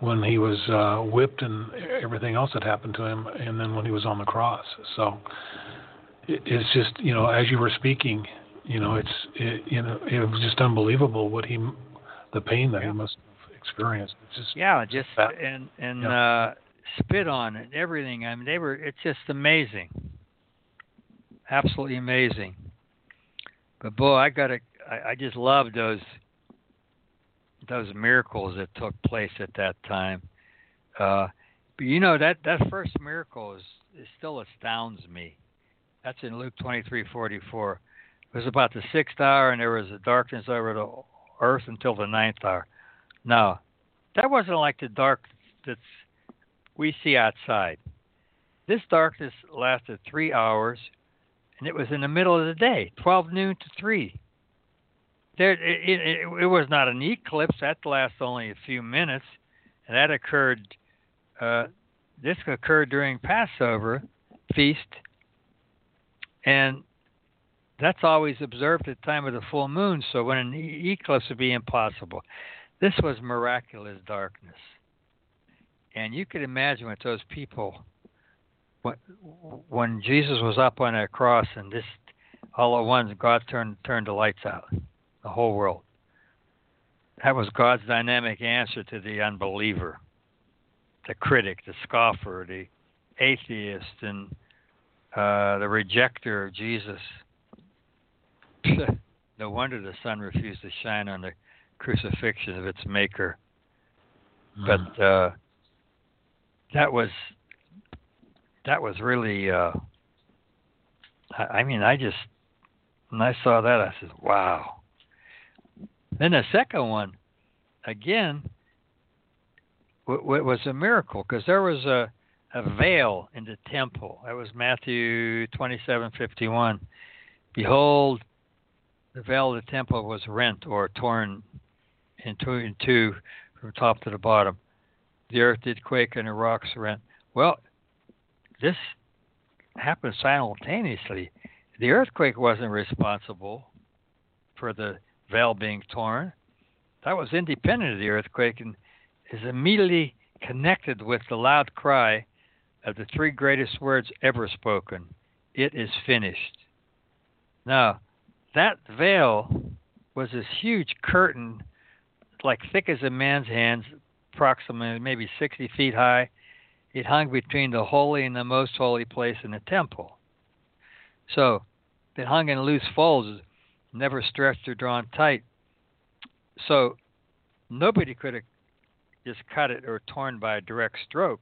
when he was uh, whipped and everything else that happened to him, and then when he was on the cross. So it, it's just you know, as you were speaking, you know, it's it, you know, it was just unbelievable what he, the pain that Yeah. he must have experienced. It's just Yeah, just that- and and yeah. uh spit on it, everything. I mean, they were. It's just amazing, absolutely amazing. But boy, I got to. I, I just love those those miracles that took place at that time. Uh, but you know that that first miracle is, is still astounds me. That's in Luke twenty three forty four. It was about the sixth hour, and there was a darkness over the earth until the ninth hour. Now, that wasn't like the dark that's we see outside. This darkness lasted three hours, and it was in the middle of the day, 12 noon to 3. There, it, it, it was not an eclipse. That lasted only a few minutes, and that occurred. Uh, this occurred during Passover feast, and that's always observed at the time of the full moon. So when an eclipse would be impossible. This was miraculous darkness. And you could imagine what those people, when, when Jesus was up on that cross and this, all at once, God turned turned the lights out, the whole world. That was God's dynamic answer to the unbeliever, the critic, the scoffer, the atheist, and uh, the rejecter of Jesus. no wonder the sun refused to shine on the crucifixion of its maker. But uh, that was that was really. Uh, I, I mean, I just when I saw that, I said, "Wow." Then the second one, again, w- w- was a miracle because there was a a veil in the temple. That was Matthew twenty-seven fifty-one. Behold, the veil of the temple was rent or torn in two, in two from top to the bottom. The earth did quake and the rocks rent. Well, this happened simultaneously. The earthquake wasn't responsible for the veil being torn. That was independent of the earthquake and is immediately connected with the loud cry of the three greatest words ever spoken It is finished. Now, that veil was this huge curtain, like thick as a man's hands, approximately maybe 60 feet high. It hung between the holy and the most holy place in the temple. So it hung in loose folds, never stretched or drawn tight. So nobody could have just cut it or torn by a direct stroke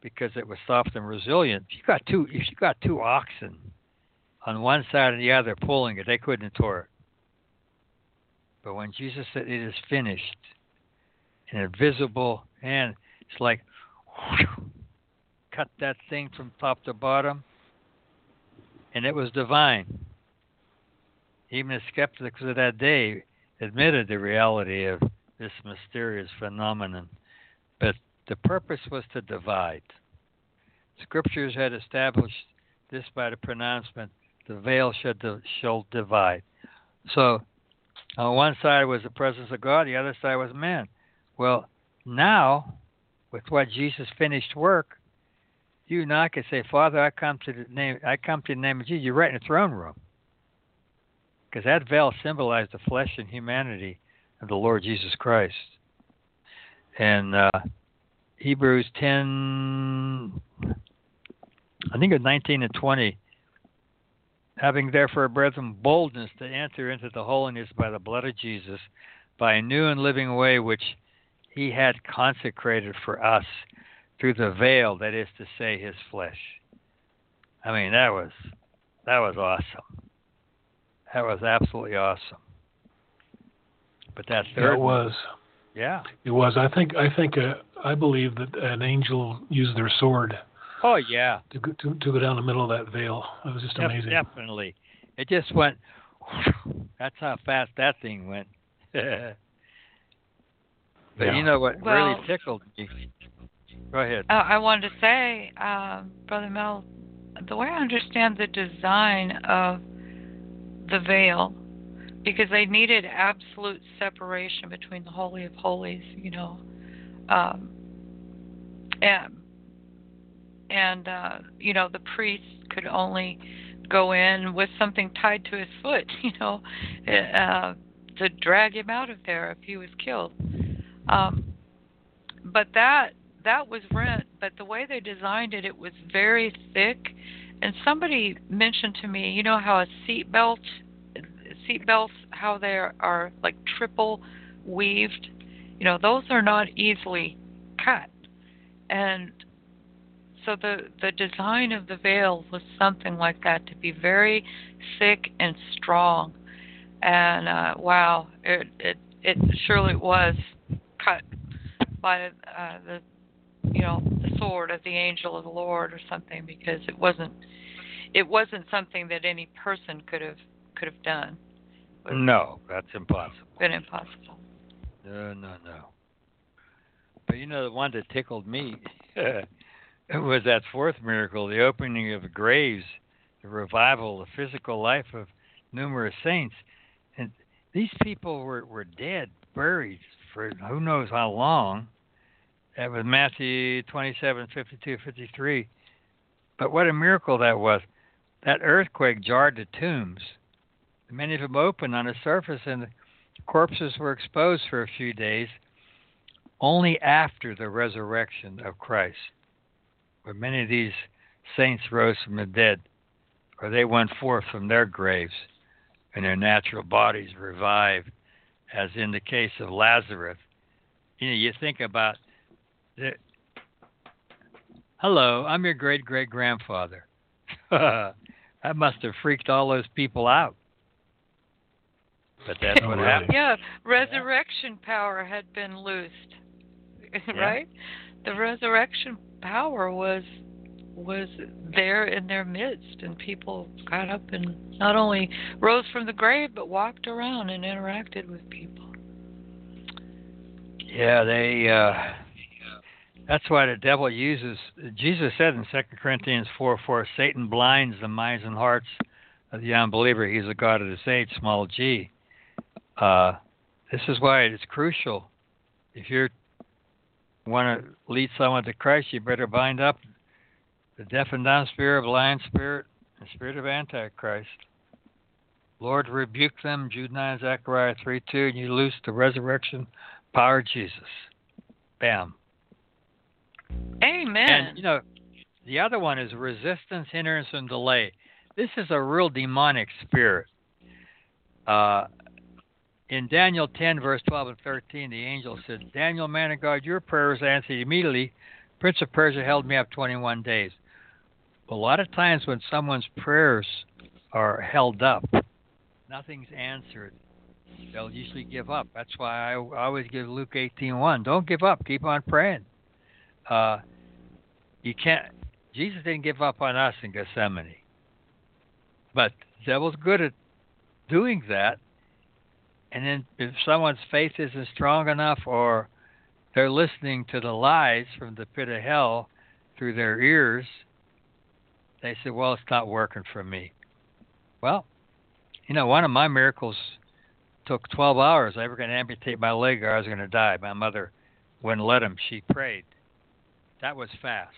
because it was soft and resilient. If you got two, if you got two oxen on one side and the other pulling it, they couldn't have tore it. But when Jesus said it is finished, in invisible visible hand, it's like whew, cut that thing from top to bottom, and it was divine. Even the skeptics of that day admitted the reality of this mysterious phenomenon, but the purpose was to divide. Scriptures had established this by the pronouncement, the veil shall, divide. So, on one side was the presence of God, the other side was man. Well, now, with what Jesus finished work, you and I can say, Father, I come to the name, I come to the name of Jesus. You're right in the throne room, because that veil symbolized the flesh and humanity of the Lord Jesus Christ. And uh, Hebrews 10, I think it's 19 and 20. Having therefore, brethren, boldness to enter into the holiness by the blood of Jesus, by a new and living way which he had consecrated for us through the veil, that is to say, his flesh. I mean, that was that was awesome. That was absolutely awesome. But that Yeah, third it was. yeah. It was. I think. I think. Uh, I believe that an angel used their sword Oh yeah. to go, to, to go down the middle of that veil. It was just Def- amazing. Definitely. It just went. That's how fast that thing went. but Yeah. you know what Well- really tickled me? Go ahead. Uh, I wanted to say, um, Brother Mel, the way I understand the design of the veil because they needed absolute separation between the holy of holies, you know, um, and and uh, you know the priest could only go in with something tied to his foot, you know, uh, to drag him out of there if he was killed. Um, but that that was rent, but the way they designed it, it was very thick. And somebody mentioned to me, you know how a seat belt, seat belts, how they are like triple weaved. You know, those are not easily cut. And so the the design of the veil was something like that to be very thick and strong. And uh, wow, it it it surely was cut by uh, the you know sword of the angel of the Lord or something because it wasn't it wasn't something that any person could have could have done. No, that's impossible. Been impossible. No, no, no. But you know the one that tickled me it was that fourth miracle, the opening of the graves, the revival, the physical life of numerous saints. And these people were, were dead, buried for who knows how long. That was Matthew 27, 52, 53. But what a miracle that was. That earthquake jarred the tombs. Many of them opened on the surface, and the corpses were exposed for a few days, only after the resurrection of Christ, where many of these saints rose from the dead, or they went forth from their graves, and their natural bodies revived, as in the case of Lazarus. You know, you think about the, hello, I'm your great great grandfather. that must have freaked all those people out. But that's Oh, what really? happened. Yeah, resurrection power had been loosed, right? The resurrection power was was there in their midst, and people got up and not only rose from the grave, but walked around and interacted with people. Yeah, they. Uh, that's why the devil uses. Jesus said in Second Corinthians four four, Satan blinds the minds and hearts of the unbeliever. He's a god of this age, small g. Uh, this is why it's crucial. If you want to lead someone to Christ, you better bind up the deaf and dumb spirit, blind spirit, and spirit of Antichrist. Lord, rebuke them, Jude 9, Zechariah 3 2, and you loose the resurrection power of Jesus. Bam. Amen. And, you know, the other one is resistance, hindrance, and delay. This is a real demonic spirit. Uh, in Daniel 10, verse 12 and 13, the angel said, Daniel, man of God, your prayer was answered immediately. Prince of Persia held me up 21 days. A lot of times when someone's prayers are held up, nothing's answered. They'll usually give up. That's why I always give Luke 18:1. Don't give up. Keep on praying. Uh, you can't. Jesus didn't give up on us in Gethsemane, but the devil's good at doing that. And then if someone's faith isn't strong enough, or they're listening to the lies from the pit of hell through their ears, they say, "Well, it's not working for me." Well, you know, one of my miracles took 12 hours. I was going to amputate my leg, or I was going to die. My mother wouldn't let him. She prayed. That was fast.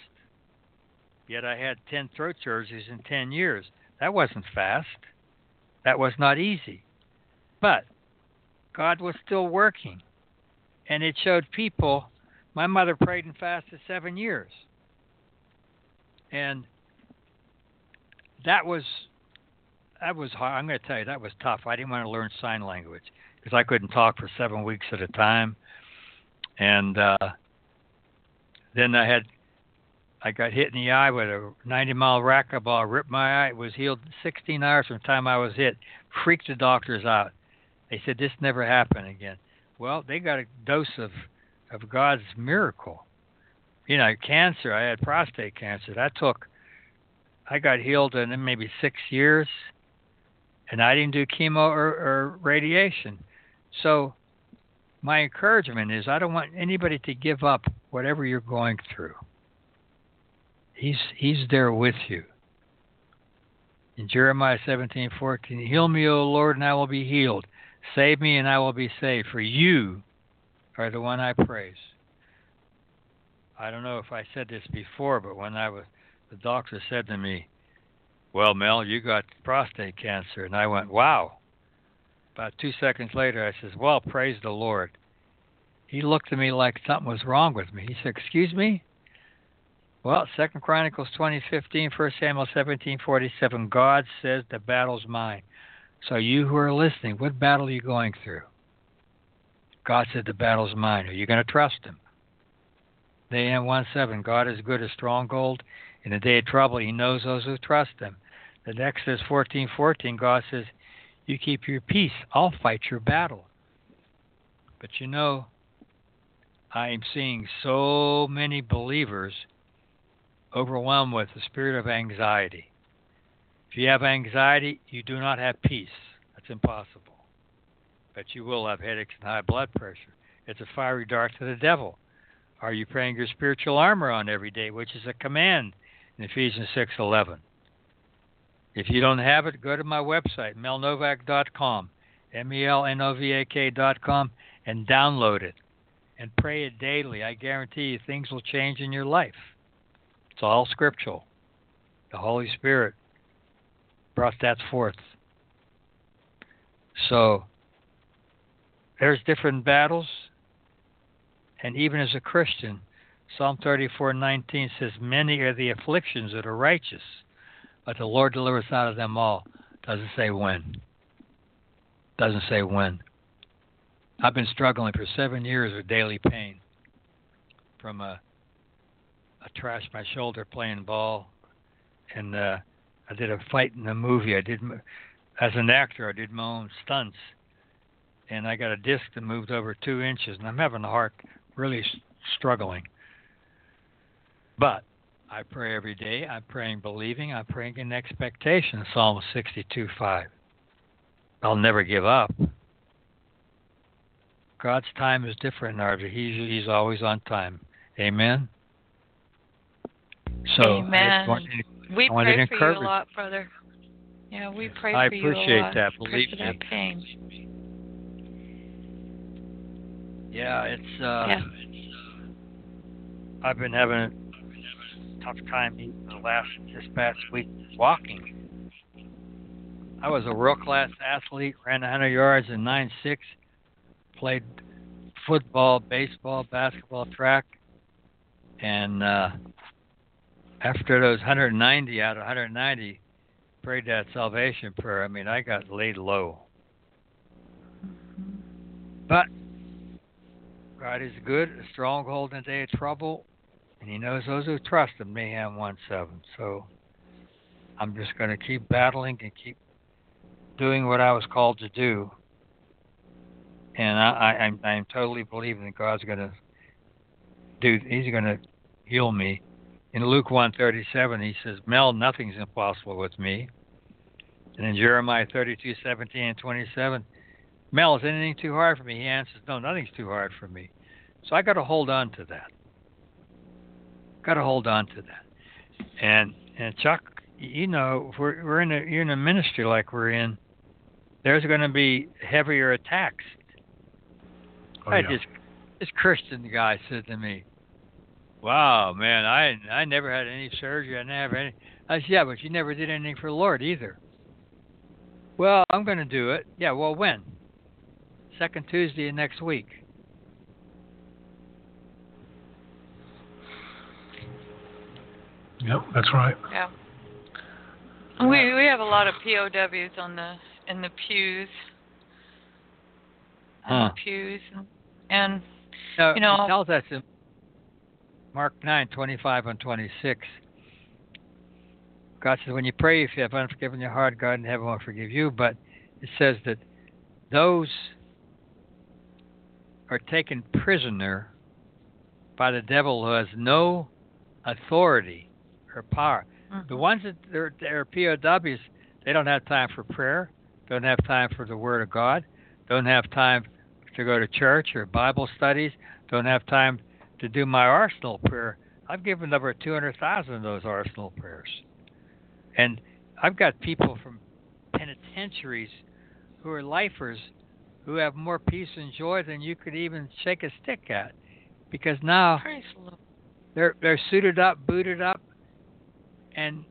Yet I had 10 throat surgeries in 10 years. That wasn't fast. That was not easy. But God was still working. And it showed people. My mother prayed and fasted seven years. And that was that was hard. I'm going to tell you that was tough. I didn't want to learn sign language because I couldn't talk for seven weeks at a time, and uh, then I had I got hit in the eye with a 90 mile racquetball, ripped my eye. It was healed 16 hours from the time I was hit. Freaked the doctors out. They said this never happened again. Well, they got a dose of of God's miracle. You know, cancer. I had prostate cancer. That took. I got healed in maybe six years and I didn't do chemo or, or radiation. So my encouragement is I don't want anybody to give up whatever you're going through. He's he's there with you. In Jeremiah 17:14, heal me, O Lord, and I will be healed. Save me and I will be saved, for you are the one I praise. I don't know if I said this before, but when I was, the doctor said to me, Well, Mel, you got prostate cancer. And I went, Wow. About two seconds later, I says, Well, praise the Lord. He looked at me like something was wrong with me. He said, Excuse me? Well, Second Chronicles 20:15, 1 Samuel 17:47. God says the battle's mine. So you who are listening, what battle are you going through? God said the battle's mine. Are you going to trust Him? Nahum 1:7. God is good as stronghold. In the day of trouble, He knows those who trust Him. Exodus 14:14. God says, "You keep your peace. I'll fight your battle." But you know, I'm seeing so many believers overwhelmed with the spirit of anxiety. If you have anxiety, you do not have peace. That's impossible. But you will have headaches and high blood pressure. It's a fiery dart to the devil. Are you praying your spiritual armor on every day, which is a command in Ephesians 6:11? If you don't have it, go to my website, melnovak.com, M-E-L-N-O-V-A-K.com, and download it and pray it daily. I guarantee you things will change in your life. It's all scriptural. The Holy Spirit brought that forth. So there's different battles, and even as a Christian, Psalm 34:19 says, "Many are the afflictions of the righteous, but the Lord delivers out of them all." Doesn't say when. Doesn't say when. I've been struggling for seven years with daily pain from a I trashed my shoulder playing ball, and uh, I did a fight in a movie. I did as an actor. I did my own stunts, and I got a disc that moved over two inches, and I'm having a heart really struggling. But I pray every day. I'm praying believing. I'm praying in expectation. Psalm 62:5. I'll never give up. God's time is different, Narvi. He's he's always on time. Amen. So Amen. To, we pray for you a lot, brother. Yeah, we pray I for you a lot. I appreciate that. Believe for me. that pain. Yeah, it's. Uh, yeah. I've been having tough time eating the last this past week walking. I was a world class athlete, ran 100 yards in 9.6, played football, baseball, basketball, track, and uh, after those 190 out of 190, prayed that salvation prayer. I mean, I got laid low. But God is good, a stronghold in the day of trouble, and He knows those who trust Him. Nahum 1 7. So I'm just going to keep battling and keep doing what I was called to do. And I, I, I'm, totally believing that God's going to do, He's going to heal me in Luke 137, he says, Mel, nothing's impossible with me. And in Jeremiah 32, 17 and 27, Mel, is anything too hard for me? He answers, No, nothing's too hard for me. So I got to hold on to that. Got to hold on to that. And and Chuck, you know, if we're we're in a you're in a ministry like we're in, there's going to be heavier attacks. Oh, I yeah. just this Christian guy said to me, Wow, man, I I never had any surgery. I never any. I said, yeah, but you never did anything for the Lord either. Well, I'm going to do it. Yeah, well, when? Second Tuesday of next week. Yep, that's right. Yeah. We we have a lot of POWs on the in the pews. Huh. the pews and, and No, You know- it tells us in Mark 9, 25 and 26. God says, when you pray, if you have unforgiven your heart, God in heaven will forgive you. But it says that those are taken prisoner by the devil who has no authority or power. The mm-hmm. ones that they're, they're POWs, they don't have time for prayer, don't have time for the Word of God, don't have time to go to church or Bible studies, don't have time to do my arsenal prayer. I've given over 200,000 of those arsenal prayers. And I've got people from penitentiaries who are lifers who have more peace and joy than you could even shake a stick at. Because now Praise the Lord. they're they're suited up, booted up, and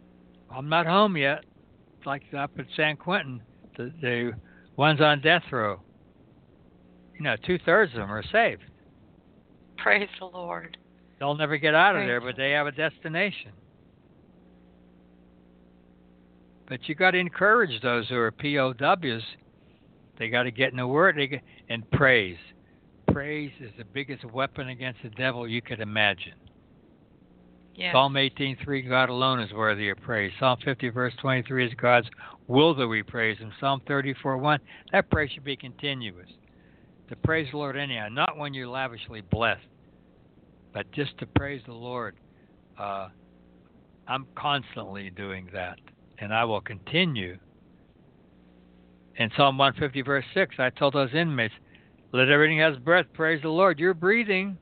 I'm not home yet. Like up at San Quentin, the the ones on death row. You know, two thirds of them are saved. Praise the Lord. They'll never get out of there, but they have a destination. But you got to encourage those who are POWs. They got to get in the Word and praise. Praise is the biggest weapon against the devil you could imagine. Psalm 18:3, God alone is worthy of praise. Psalm 50, verse 23 is God's will that we praise Him. Psalm 34:1, that praise should be continuous. To praise the Lord anyhow, not when you're lavishly blessed, but just to praise the Lord. Uh, I'm constantly doing that, and I will continue. In Psalm 150, verse 6, I told those inmates, let everything has breath praise the Lord. You're breathing.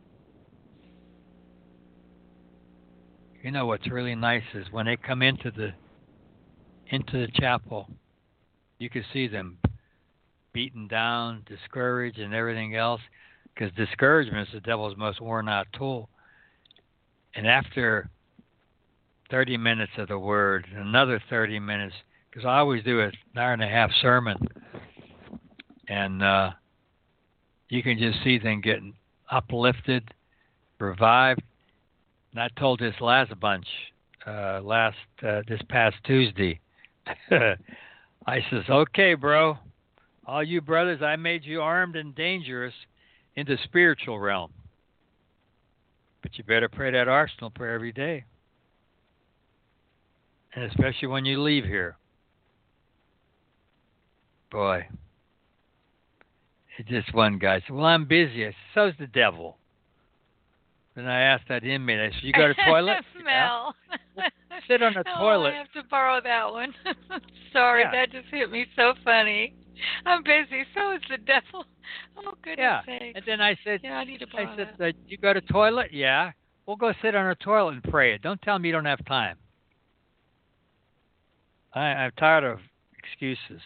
You know what's really nice is when they come into the into the chapel, you can see them beaten down, discouraged, and everything else. Because discouragement is the devil's most worn out tool. And after 30 minutes of the word, another 30 minutes, because I always do an hour and a half sermon, and uh, you can just see them getting uplifted, revived. And I told this last bunch uh, last uh, this past Tuesday. I says, "Okay, bro, all you brothers, I made you armed and dangerous in the spiritual realm, but you better pray that arsenal prayer every day, and especially when you leave here." Boy, just one guy said, "Well, I'm busy." "So's the devil." Then I asked that inmate, I said, You got a toilet? Smell. Yeah. Sit on the oh, toilet. I have to borrow that one. Sorry, Yeah. that just hit me so funny. I'm busy. So is the devil. Oh goodness Yeah. sakes. And then I said, Yeah, I need to borrow I said, that. uh, You got a toilet? Yeah. We'll go sit on a toilet and pray it. Don't tell me you don't have time. I, I'm tired of excuses.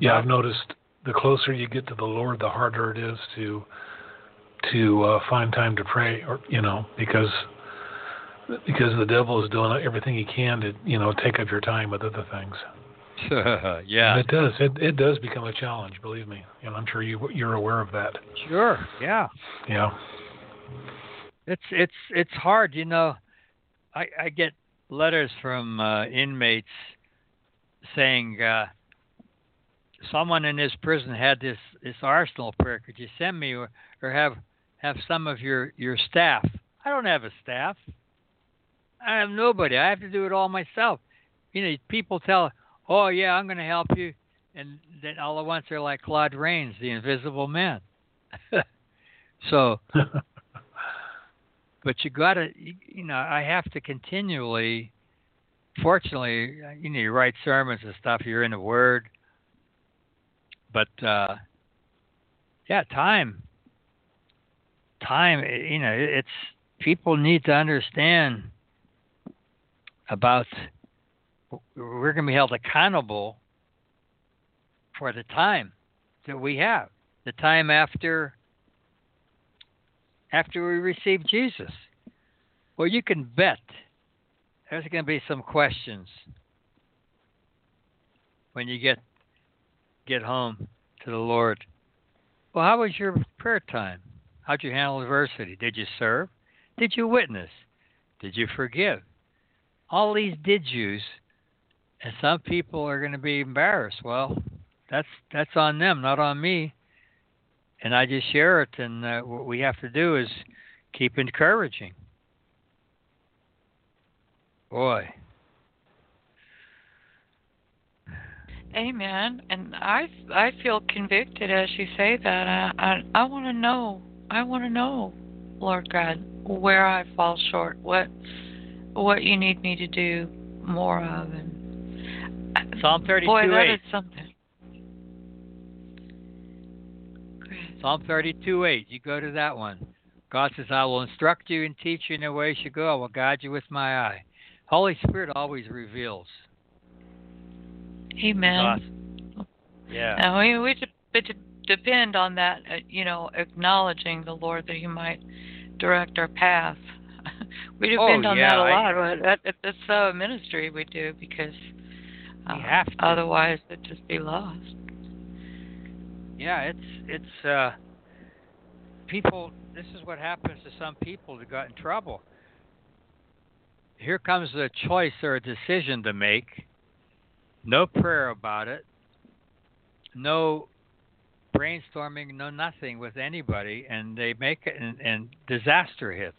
Yeah, I've noticed the closer you get to the Lord, the harder it is to to uh, find time to pray, or you know, because because the devil is doing everything he can to you know take up your time with other things. yeah. And it does. It it does become a challenge. Believe me, and I'm sure you you're aware of that. Sure. Yeah. Yeah. It's it's it's hard, you know. I I get letters from uh, inmates saying uh, someone in this prison had this this arsenal prayer. Could you send me or, or have have some of your your staff? I don't have a staff. I have nobody. I have to do it all myself. You know, people tell, "Oh yeah, I'm going to help you," and then all at once they're like Claude Rains, the Invisible Man. so but you got to you know i have to continually fortunately you know you write sermons and stuff you're in the word but uh yeah time time eh, you know it's people need to understand about we're going to be held accountable for the time that we have the time after after we receive Jesus. Well, you can bet there's going to be some questions when you get get home to the Lord. Well, how was your prayer time? How'd you handle adversity? Did you serve? Did you witness? Did you forgive? All these did yous, and some people are going to be embarrassed. Well, that's that's on them, not on me and I just share it. And uh, what we have to do is keep encouraging. Boy, Amen. And I I feel convicted as you say that. I I, I want to know. I want to know, Lord God, where I fall short. What what you need me to do more of. And Psalm boy, 32 that 8. is something. Psalm 32 8. You go to that one. God says, I will instruct you and teach you in the way you should go. I will guide you with my eye. Holy Spirit always reveals. Amen. Awesome. Yeah. Now we we de- de- depend on that, uh, you know, acknowledging the Lord that He might direct our path. we depend Oh, on yeah, that a lot. But that, that- that's a ministry we do because uh, We have to. otherwise it'd just be lost. Yeah, it's it's uh people this is what happens to some people that got in trouble. Here comes a choice or a decision to make. No prayer about it. No brainstorming, no nothing with anybody and they make it and, and disaster hits.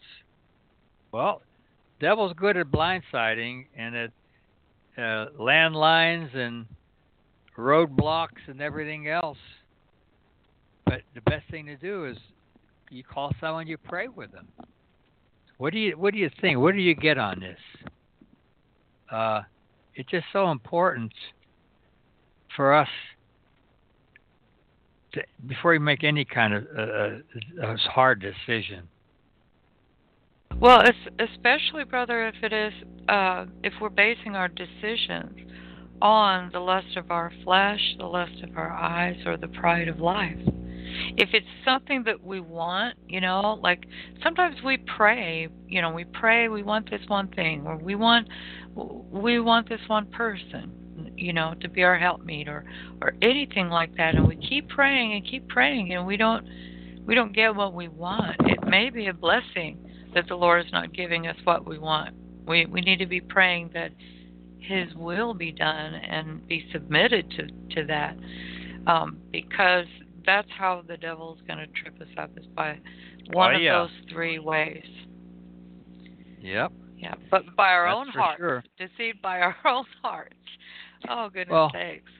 Well, devil's good at blindsiding and at uh, landlines and roadblocks and everything else. But the best thing to do is you call someone, you pray with them. What do you What do you think? What do you get on this? Uh, it's just so important for us to, before we make any kind of uh, uh, hard decision. Well, especially, brother, if it is, uh, if we're basing our decisions on the lust of our flesh, the lust of our eyes, or the pride of life. If it's something that we want, you know, like sometimes we pray, you know, we pray we want this one thing, or we want we want this one person, you know, to be our helpmeet, or or anything like that, and we keep praying and keep praying, and we don't we don't get what we want. It may be a blessing that the Lord is not giving us what we want. We we need to be praying that His will be done and be submitted to to that, um, because that's how the devil's going to trip us up is by oh, one Oh, of those three ways. Yep. Yeah, but by our That's own hearts, sure. deceived by our own hearts. Oh goodness Well, sakes!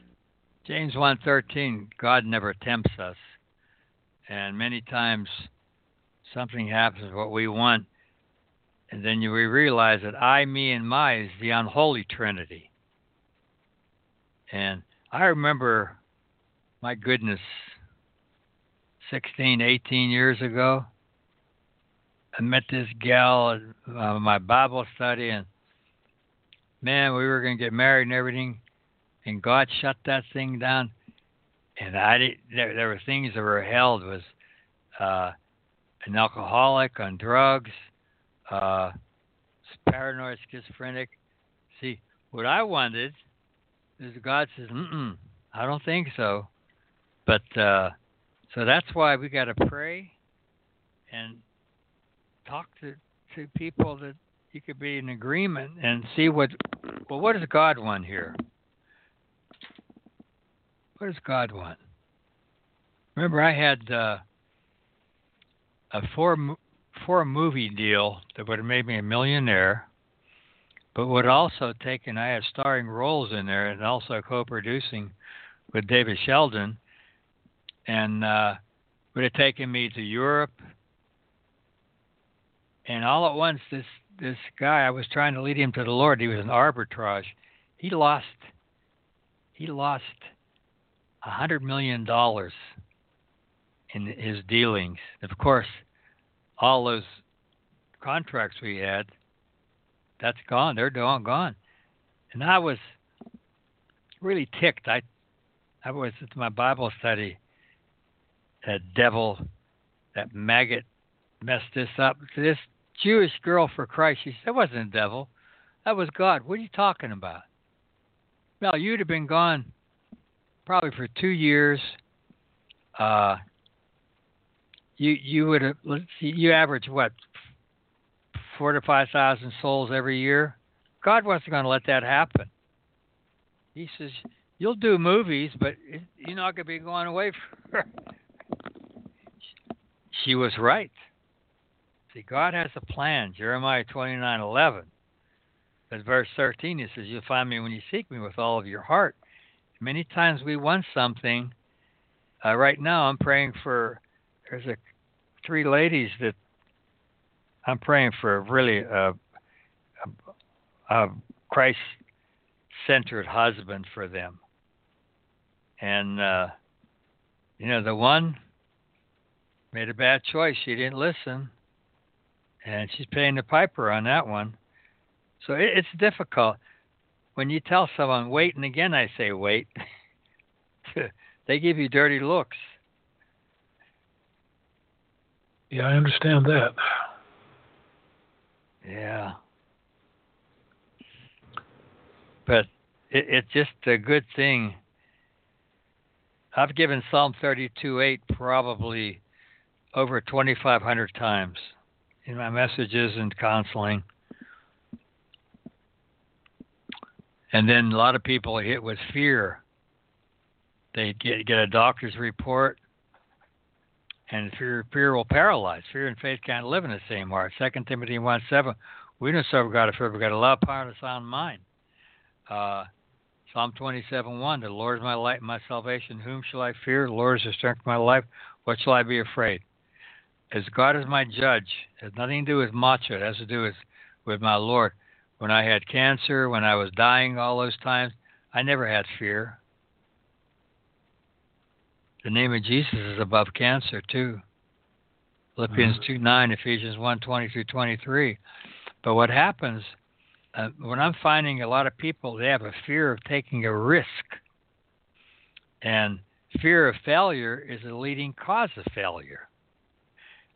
James 1:13 God never tempts us. And many times something happens what we want and then you we realize that I me and my is the unholy trinity. And I remember my goodness 16 18 years ago I met this gal at uh, my Bible study and man we were going to get married and everything and God shut that thing down. And I did, there, there were things that were held was uh, an alcoholic on drugs, uh, paranoid schizophrenic. See, what I wanted is God says, Mm-mm, I don't think so. But uh, so that's why we got to pray and talk to to people that you could be in agreement and see what well what does God want here. What does God want? Remember, I had uh, a four four movie deal that would have made me a millionaire, but would also taken. I had starring roles in there and also co-producing with David Sheldon, and uh, would have taken me to Europe. And all at once, this this guy, I was trying to lead him to the Lord. He was an arbitrage. He lost. He lost a hundred million dollars in his dealings. Of course, all those contracts we had, that's gone. They're all gone. And I was really ticked. I I was at my Bible study. That devil, that maggot, messed this up. This Jewish girl for Christ. She said, "That wasn't a devil. That was God. What are you talking about?" Well, you'd have been gone probably for two years. Uh, you you would have you average what four to five thousand souls every year. God wasn't going to let that happen. He says you'll do movies, but you're not going to be going away. For she was right. See, God has a plan. Jeremiah twenty nine eleven. But verse thirteen, he says, "You'll find me when you seek me with all of your heart." Many times we want something. Uh, right now, I'm praying for. There's a three ladies that I'm praying for. Really, a, a, a Christ-centered husband for them. And uh, you know, the one made a bad choice. She didn't listen, and she's paying the piper on that one. So it, it's difficult. when you tell someone wait, and again I say wait, they give you dirty looks. Yeah, I understand that. Yeah. But it, it's just a good thing. I've given Psalm 32 8 probably over 2,500 times in my messages and counseling. And then a lot of people hit with fear. They get get a doctor's report, and fear fear will paralyze. Fear and faith can't live in the same heart. Second Timothy one seven. We don't serve God if we've got a love, power, and a sound mind. Uh, Psalm twenty seven one. The Lord is my light and my salvation. Whom shall I fear? The Lord is the strength of my life. What shall I be afraid? As God is my judge, it has nothing to do with macho. It has to do with with my Lord. When I had cancer, when I was dying all those times, I never had fear. The name of Jesus is above cancer too. Philippians Mhm. 2 9, Ephesians 1 20 through 23. But what happens uh, when I'm finding a lot of people, they have a fear of taking a risk. And fear of failure is a leading cause of failure.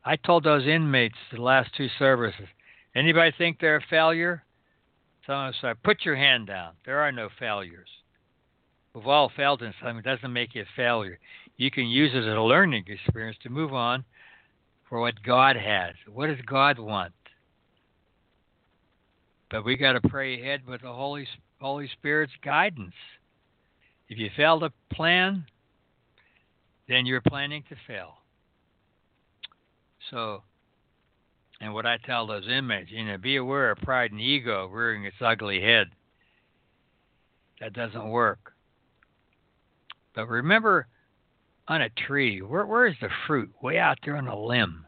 I told those inmates the last two services, anybody think they're a failure? Someone said, put your hand down. There are no failures. We've all failed in something. It doesn't make you a failure. You can use it as a learning experience to move on for what God has. What does God want? But we got to pray ahead with the Holy Holy Spirit's guidance. If you fail to plan, then you're planning to fail. So, and what I tell those inmates, you know, be aware of pride and ego rearing its ugly head. That doesn't work. But remember, on a tree, where where is the fruit? Way out there on a limb.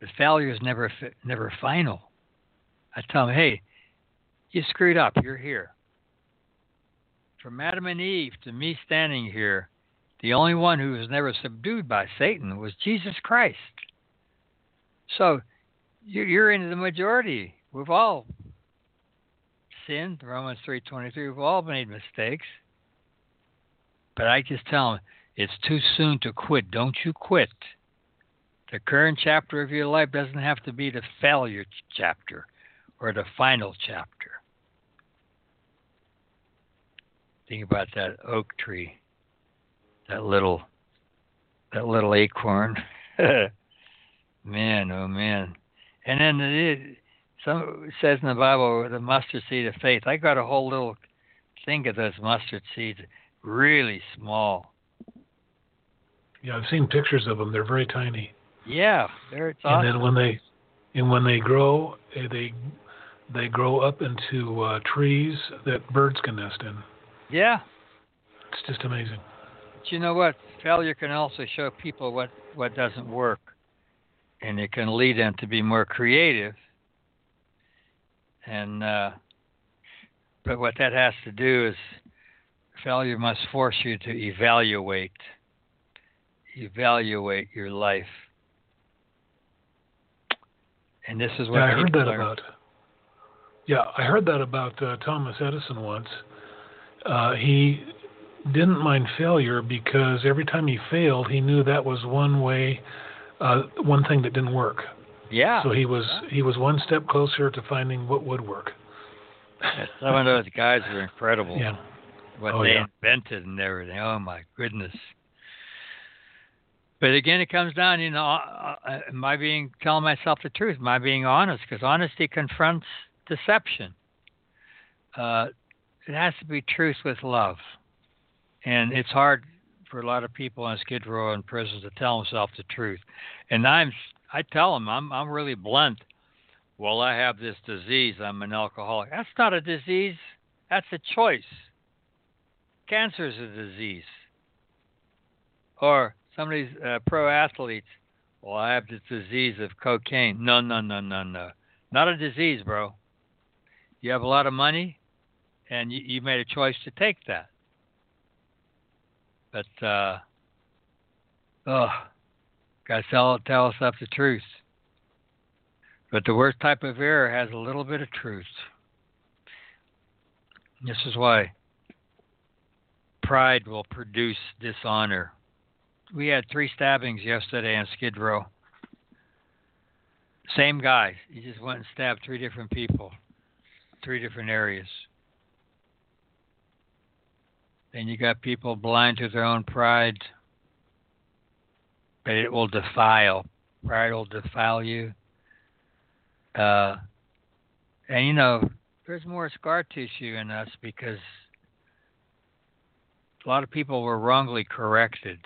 The failure is never never final. I tell them, hey, you screwed up. You're here. From Adam and Eve to me standing here, the only one who was never subdued by Satan was Jesus Christ. So you- you're in the majority. We've all sinned. Romans three twenty three. We've all made mistakes. But I just tell them it's too soon to quit. Don't you quit. The current chapter of your life doesn't have to be the failure chapter or the final chapter. Think about that oak tree, that little, that little acorn. man, oh man! And then it, some says in the Bible the mustard seed of faith. I got a whole little thing of those mustard seeds, really small. Yeah, I've seen pictures of them. They're very tiny. Yeah, there it's And awesome. then when they, and when they grow, eh, they they grow up into uh, trees that birds can nest in. yeah, It's just amazing. but you know what? Failure can also show people what what doesn't work, and it can lead them to be more creative. And uh, but what that has to do is failure must force you to evaluate evaluate your life. And this is what Yeah, I heard that about. Yeah, I heard that about uh, Thomas Edison once. Uh, he didn't mind failure because every time he failed, he knew that was one way, uh, one thing that didn't work. Yeah. So he was he was one step closer to finding what would work. Some of those guys are incredible. Yeah. What Oh, they yeah. invented and everything. Oh my goodness. But again, it comes down, you know, uh, uh, am I being telling myself the truth? Am I being honest? Because honesty confronts deception. Uh, it has to be truth with love, and it's hard for a lot of people on Skid Row and prisons to tell themselves the truth. And I'm, I tell them, I'm, I'm really blunt. Well, I have this disease. I'm an alcoholic. That's not a disease. That's a choice. Cancer is a disease. Or some of these uh, pro athletes. Well, I have the disease of cocaine. No, no, no, no, no. Not a disease, bro. You have a lot of money, and you, you made a choice to take that. But, uh, oh, gotta tell tell ourselves the truth. But the worst type of error has a little bit of truth. This is why pride will produce dishonor. We had three stabbings yesterday on Skid Row. Same guy. He just went and stabbed three different people, three different areas. Then you got people blind to their own pride, but it will defile. Pride will defile you. Uh, and you know, there's more scar tissue in us because a lot of people were wrongly corrected.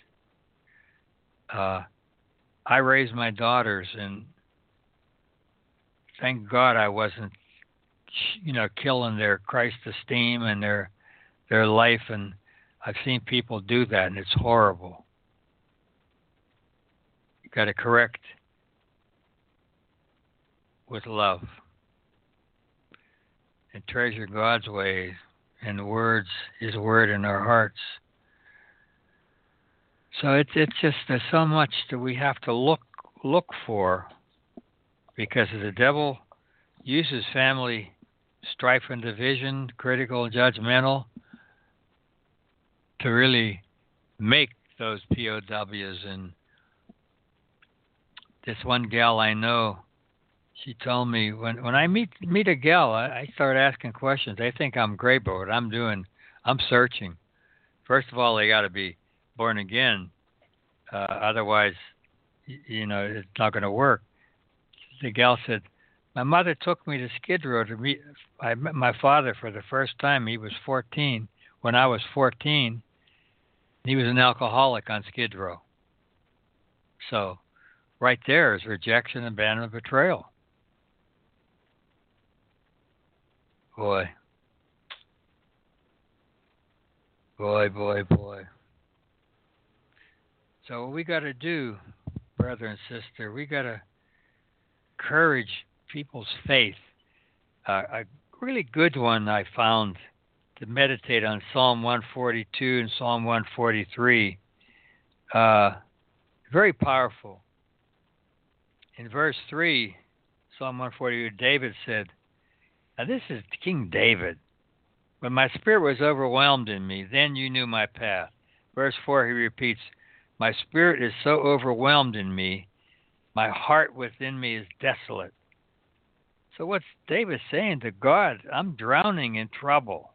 Uh, I raised my daughters, and thank God I wasn't, you know, killing their Christ esteem and their their life. And I've seen people do that, and it's horrible. You got to correct with love and treasure God's ways and the words, His word in our hearts. So it's it's just there's so much that we have to look look for, because the devil uses family strife and division, critical judgmental, to really make those POWs. And this one gal I know, she told me when when I meet meet a gal, I, I start asking questions. They think I'm what I'm doing, I'm searching. First of all, they got to be born again. Uh, otherwise, you know, it's not going to work. The gal said, "My mother took me to Skid Row to meet. I met my father for the first time. He was 14 when I was 14. He was an alcoholic on Skid Row. So, right there is rejection, abandonment, betrayal. Boy. Boy, boy, boy. So what we got to do, brother and sister, we got to encourage people's faith. Uh, a really good one I found to meditate on Psalm 142 and Psalm 143. Uh, very powerful. In verse 3, Psalm 142, David said, now, this is King David. When my spirit was overwhelmed in me, then you knew my path. Verse 4, he repeats, My spirit is so overwhelmed in me, my heart within me is desolate. So, what's David saying to God? I'm drowning in trouble.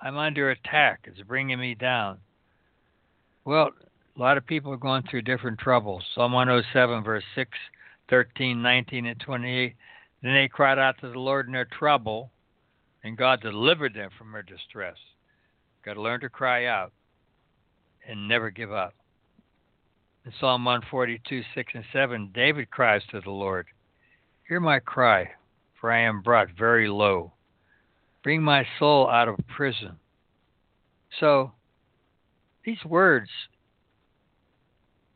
I'm under attack. It's bringing me down. Well, a lot of people are going through different troubles. Psalm 107, verse 6, 13, 19, and 28 then they cried out to the Lord in their trouble, and God delivered them from their distress. Got to learn to cry out and never give up. In Psalm 142, 6 and 7, David cries to the Lord, Hear my cry, for I am brought very low. Bring my soul out of prison. So, these words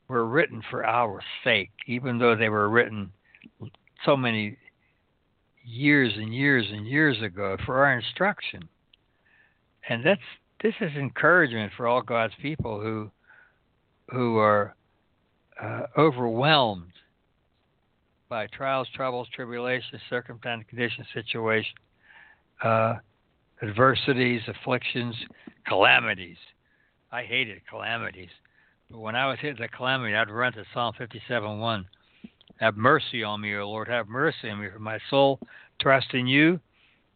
were written for our sake, even though they were written so many years and years and years ago for our instruction. And that's this is encouragement for all God's people who who are uh, overwhelmed by trials, troubles, tribulations, circumstances, conditions, situation, uh, adversities, afflictions, calamities. I hated calamities. But when I was hit with a calamity, I'd run to Psalm 57:1 have mercy on me, O Lord. Have mercy on me, for my soul trusts in you.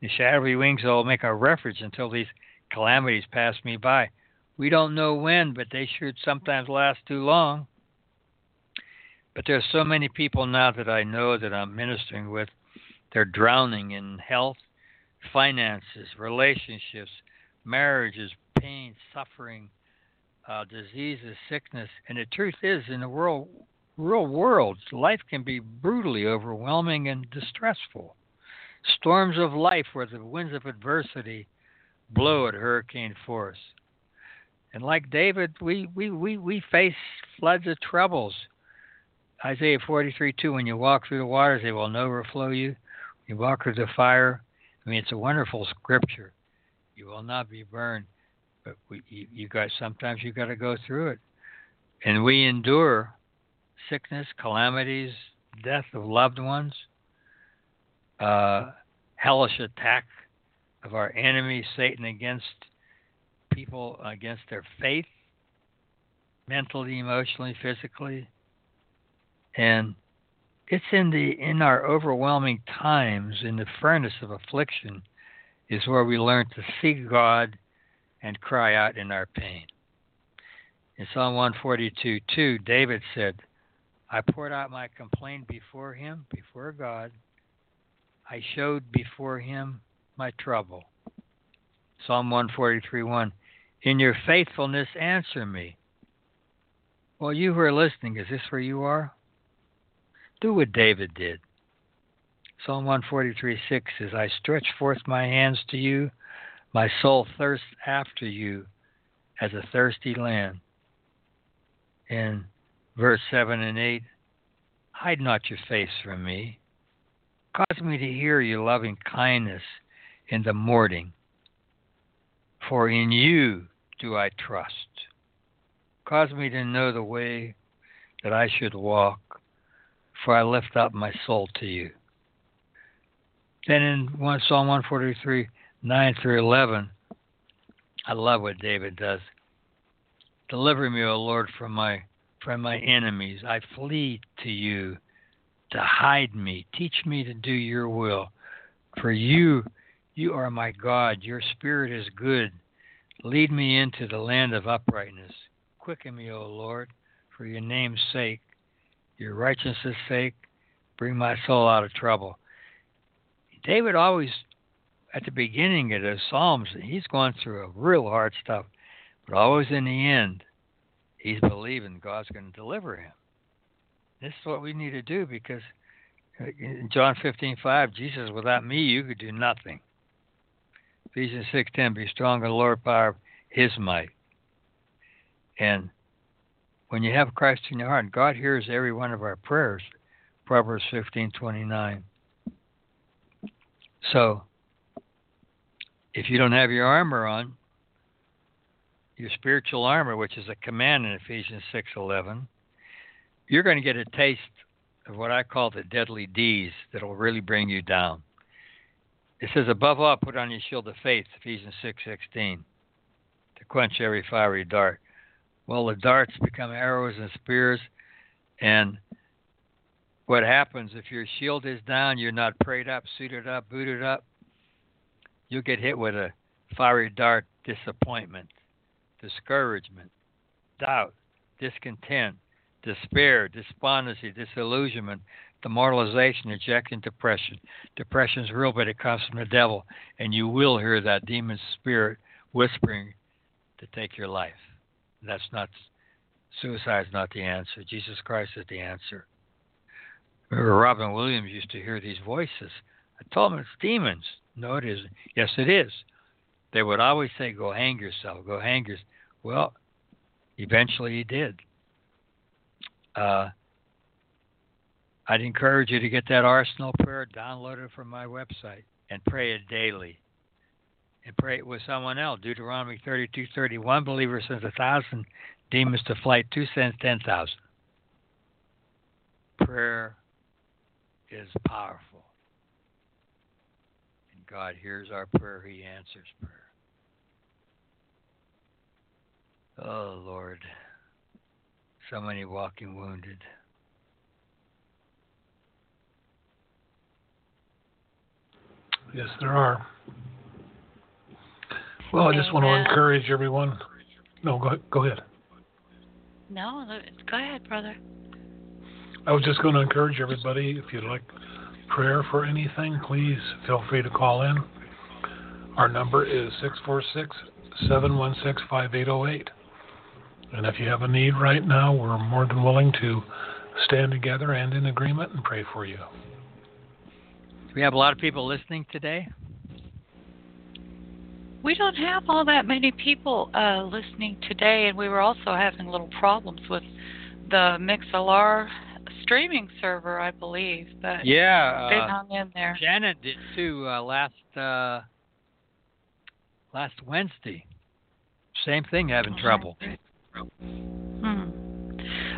The shadowy wings will make a refuge until these calamities pass me by. We don't know when, but they should sometimes last too long. But there's so many people now that I know that I'm ministering with. They're drowning in health, finances, relationships, marriages, pain, suffering, uh, diseases, sickness. And the truth is, in the world real world, life can be brutally overwhelming and distressful. Storms of life where the winds of adversity blow at hurricane force. And like David, we, we, we, we face floods of troubles. Isaiah 43 2, when you walk through the waters, they will never flow you. When you walk through the fire, I mean, it's a wonderful scripture. You will not be burned, but we, you, you got sometimes you got to go through it, and we endure sickness, calamities, death of loved ones, uh, hellish attack of our enemy, Satan, against people, against their faith, mentally, emotionally, physically. And it's in the in our overwhelming times, in the furnace of affliction, is where we learn to seek God and cry out in our pain. In Psalm 142 2, David said, I poured out my complaint before him, before God. I showed before him my trouble. Psalm 143 1, In your faithfulness, answer me. Well, you who are listening, is this where you are? Do what David did. Psalm 143 6 says, I stretch forth my hands to you. My soul thirsts after you as a thirsty land. In verse 7 and 8, hide not your face from me. Cause me to hear your loving kindness in the morning. For in you do I trust. Cause me to know the way that I should walk, for I lift up my soul to you. Then in Psalm 143, 9 through 11, I love what David does. Deliver me, O Lord, from my from my enemies. I flee to you to hide me. Teach me to do your will. For you you are my God. Your spirit is good. Lead me into the land of uprightness. Quicken me, O Lord, for your name's sake, your righteousness' sake. Bring my soul out of trouble. David always, at the beginning of the Psalms, he's going through a real hard stuff, but always in the end, he's believing God's going to deliver him. This is what we need to do because uh, in John 15:5, Jesus, without me, you could do nothing. Ephesians 6:10, be strong in the Lord power of His might. And when you have Christ in your heart, God hears every one of our prayers. Proverbs 15:29. So, if you don't have your armor on, your spiritual armor, which is a command in Ephesians 6:11, you're going to get a taste of what I call the deadly D's that'll really bring you down. It says, above all, put on your shield of faith, Ephesians 6:16, to quench every fiery dart. Well, the darts become arrows and spears, and what happens if your shield is down, you're not prayed up, suited up, booted up, you'll get hit with a fiery dart, disappointment, discouragement, doubt, discontent, despair, despondency, disillusionment, demoralization, rejection, depression. Depression is real, but it comes from the devil, and you will hear that demon spirit whispering to take your life. That's not suicide is not the answer. Jesus Christ is the answer. Remember, Robin Williams used to hear these voices. I told him it's demons. No, it isn't. Yes, it is. They would always say, "Go hang yourself. Go hang yourself." Well, eventually he did. Uh, I'd encourage you to get that arsenal prayer downloaded from my website and pray it daily. And pray it with someone else. Deuteronomy 32:30. One believer sends a thousand demons to flight. Two sends ten thousand. Prayer is powerful. And God hears our prayer. He answers prayer. Oh, Lord. So many walking wounded. Yes, there are. Well, I just want to uh, encourage everyone. No, go, go ahead. No, go ahead, brother. I was just going to encourage everybody if you'd like prayer for anything, please feel free to call in. Our number is 646 716 5808. And if you have a need right now, we're more than willing to stand together and in agreement and pray for you. Do we have a lot of people listening today? We don't have all that many people uh, listening today, and we were also having little problems with the Mixlr streaming server, I believe. But yeah, they uh, hung in there. Janet did too uh, last uh, last Wednesday. Same thing, having trouble. Hmm.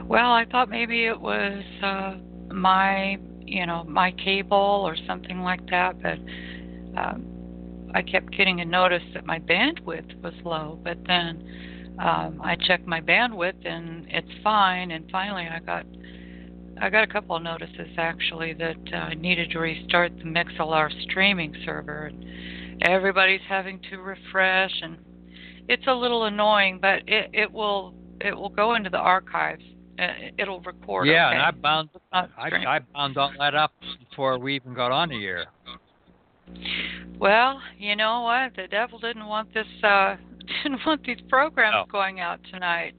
Well, I thought maybe it was uh, my, you know, my cable or something like that, but um, I kept getting a notice that my bandwidth was low, but then um, I checked my bandwidth and it's fine. And finally, I got I got a couple of notices actually that uh, I needed to restart the Mixlr streaming server. And everybody's having to refresh, and it's a little annoying, but it it will it will go into the archives. Uh, it'll record. Yeah, okay? and I bound I, I bound all that up before we even got on the air. Well, you know what? The devil didn't want this. uh Didn't want these programs going out tonight.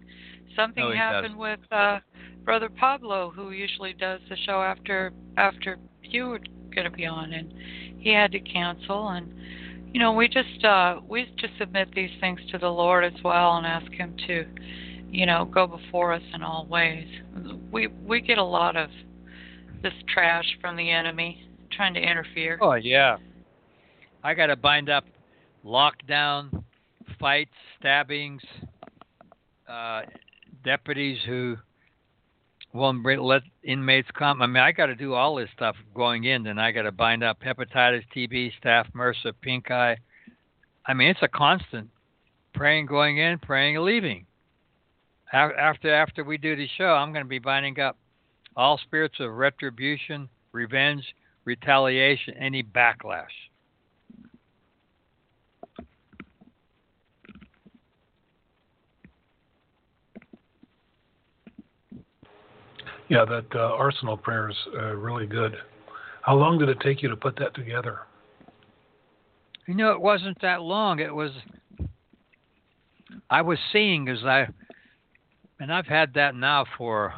Something No, happened with uh brother Pablo, who usually does the show after after you were going to be on, and he had to cancel. And you know, we just uh we just submit these things to the Lord as well, and ask Him to, you know, go before us in all ways. We we get a lot of this trash from the enemy trying to interfere. Oh yeah. I got to bind up lockdown, fights, stabbings, uh, deputies who won't let inmates come. I mean, I got to do all this stuff going in. Then I got to bind up hepatitis, TB, staph, MRSA, pink eye. I mean, it's a constant praying going in, praying leaving. After after we do the show, I'm going to be binding up all spirits of retribution, revenge, retaliation, any backlash. Yeah, that uh, arsenal prayer is uh, really good. How long did it take you to put that together? You know, it wasn't that long. It was. I was seeing as I, and I've had that now for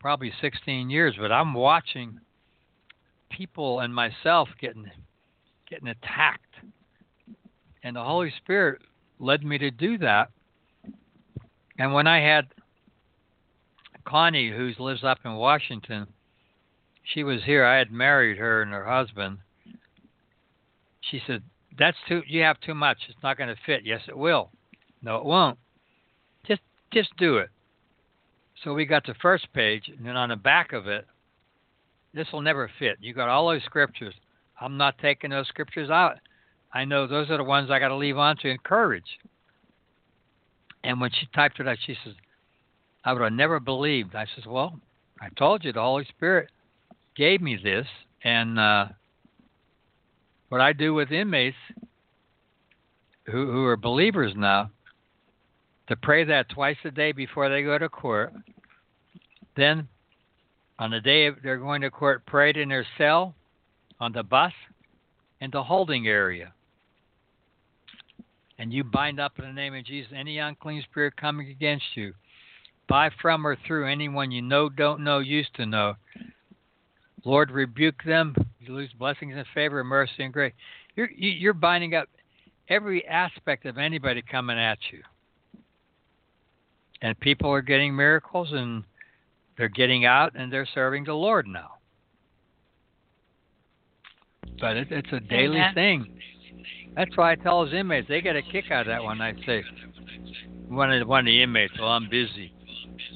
probably 16 years, but I'm watching people and myself getting getting attacked, and the Holy Spirit led me to do that. And when I had Connie, who lives up in Washington, she was here. I had married her and her husband she said, "That's too. You have too much. It's not going to fit." Yes, it will. No, it won't. Just, just do it. So we got the first page, and then on the back of it, this will never fit. You got all those scriptures. I'm not taking those scriptures out. I know those are the ones I got to leave on to encourage. And when she typed it out, she says, "I would have never believed." I says, "Well, I told you the Holy Spirit gave me this, and." uh what I do with inmates who who are believers now to pray that twice a day before they go to court. Then on the day they're going to court, pray it in their cell, on the bus, in the holding area. And you bind up in the name of Jesus any unclean spirit coming against you, by, from, or through anyone you know, don't know, used to know. Lord, rebuke them. You lose blessings and favor, mercy and grace. You're you- you're binding up every aspect of anybody coming at you, and people are getting miracles, and they're getting out, and they're serving the Lord now. But it, it's a daily Amen. thing. That's why I tell those inmates they get a kick out of that when I say one of the, one of the inmates, "Well, I'm busy."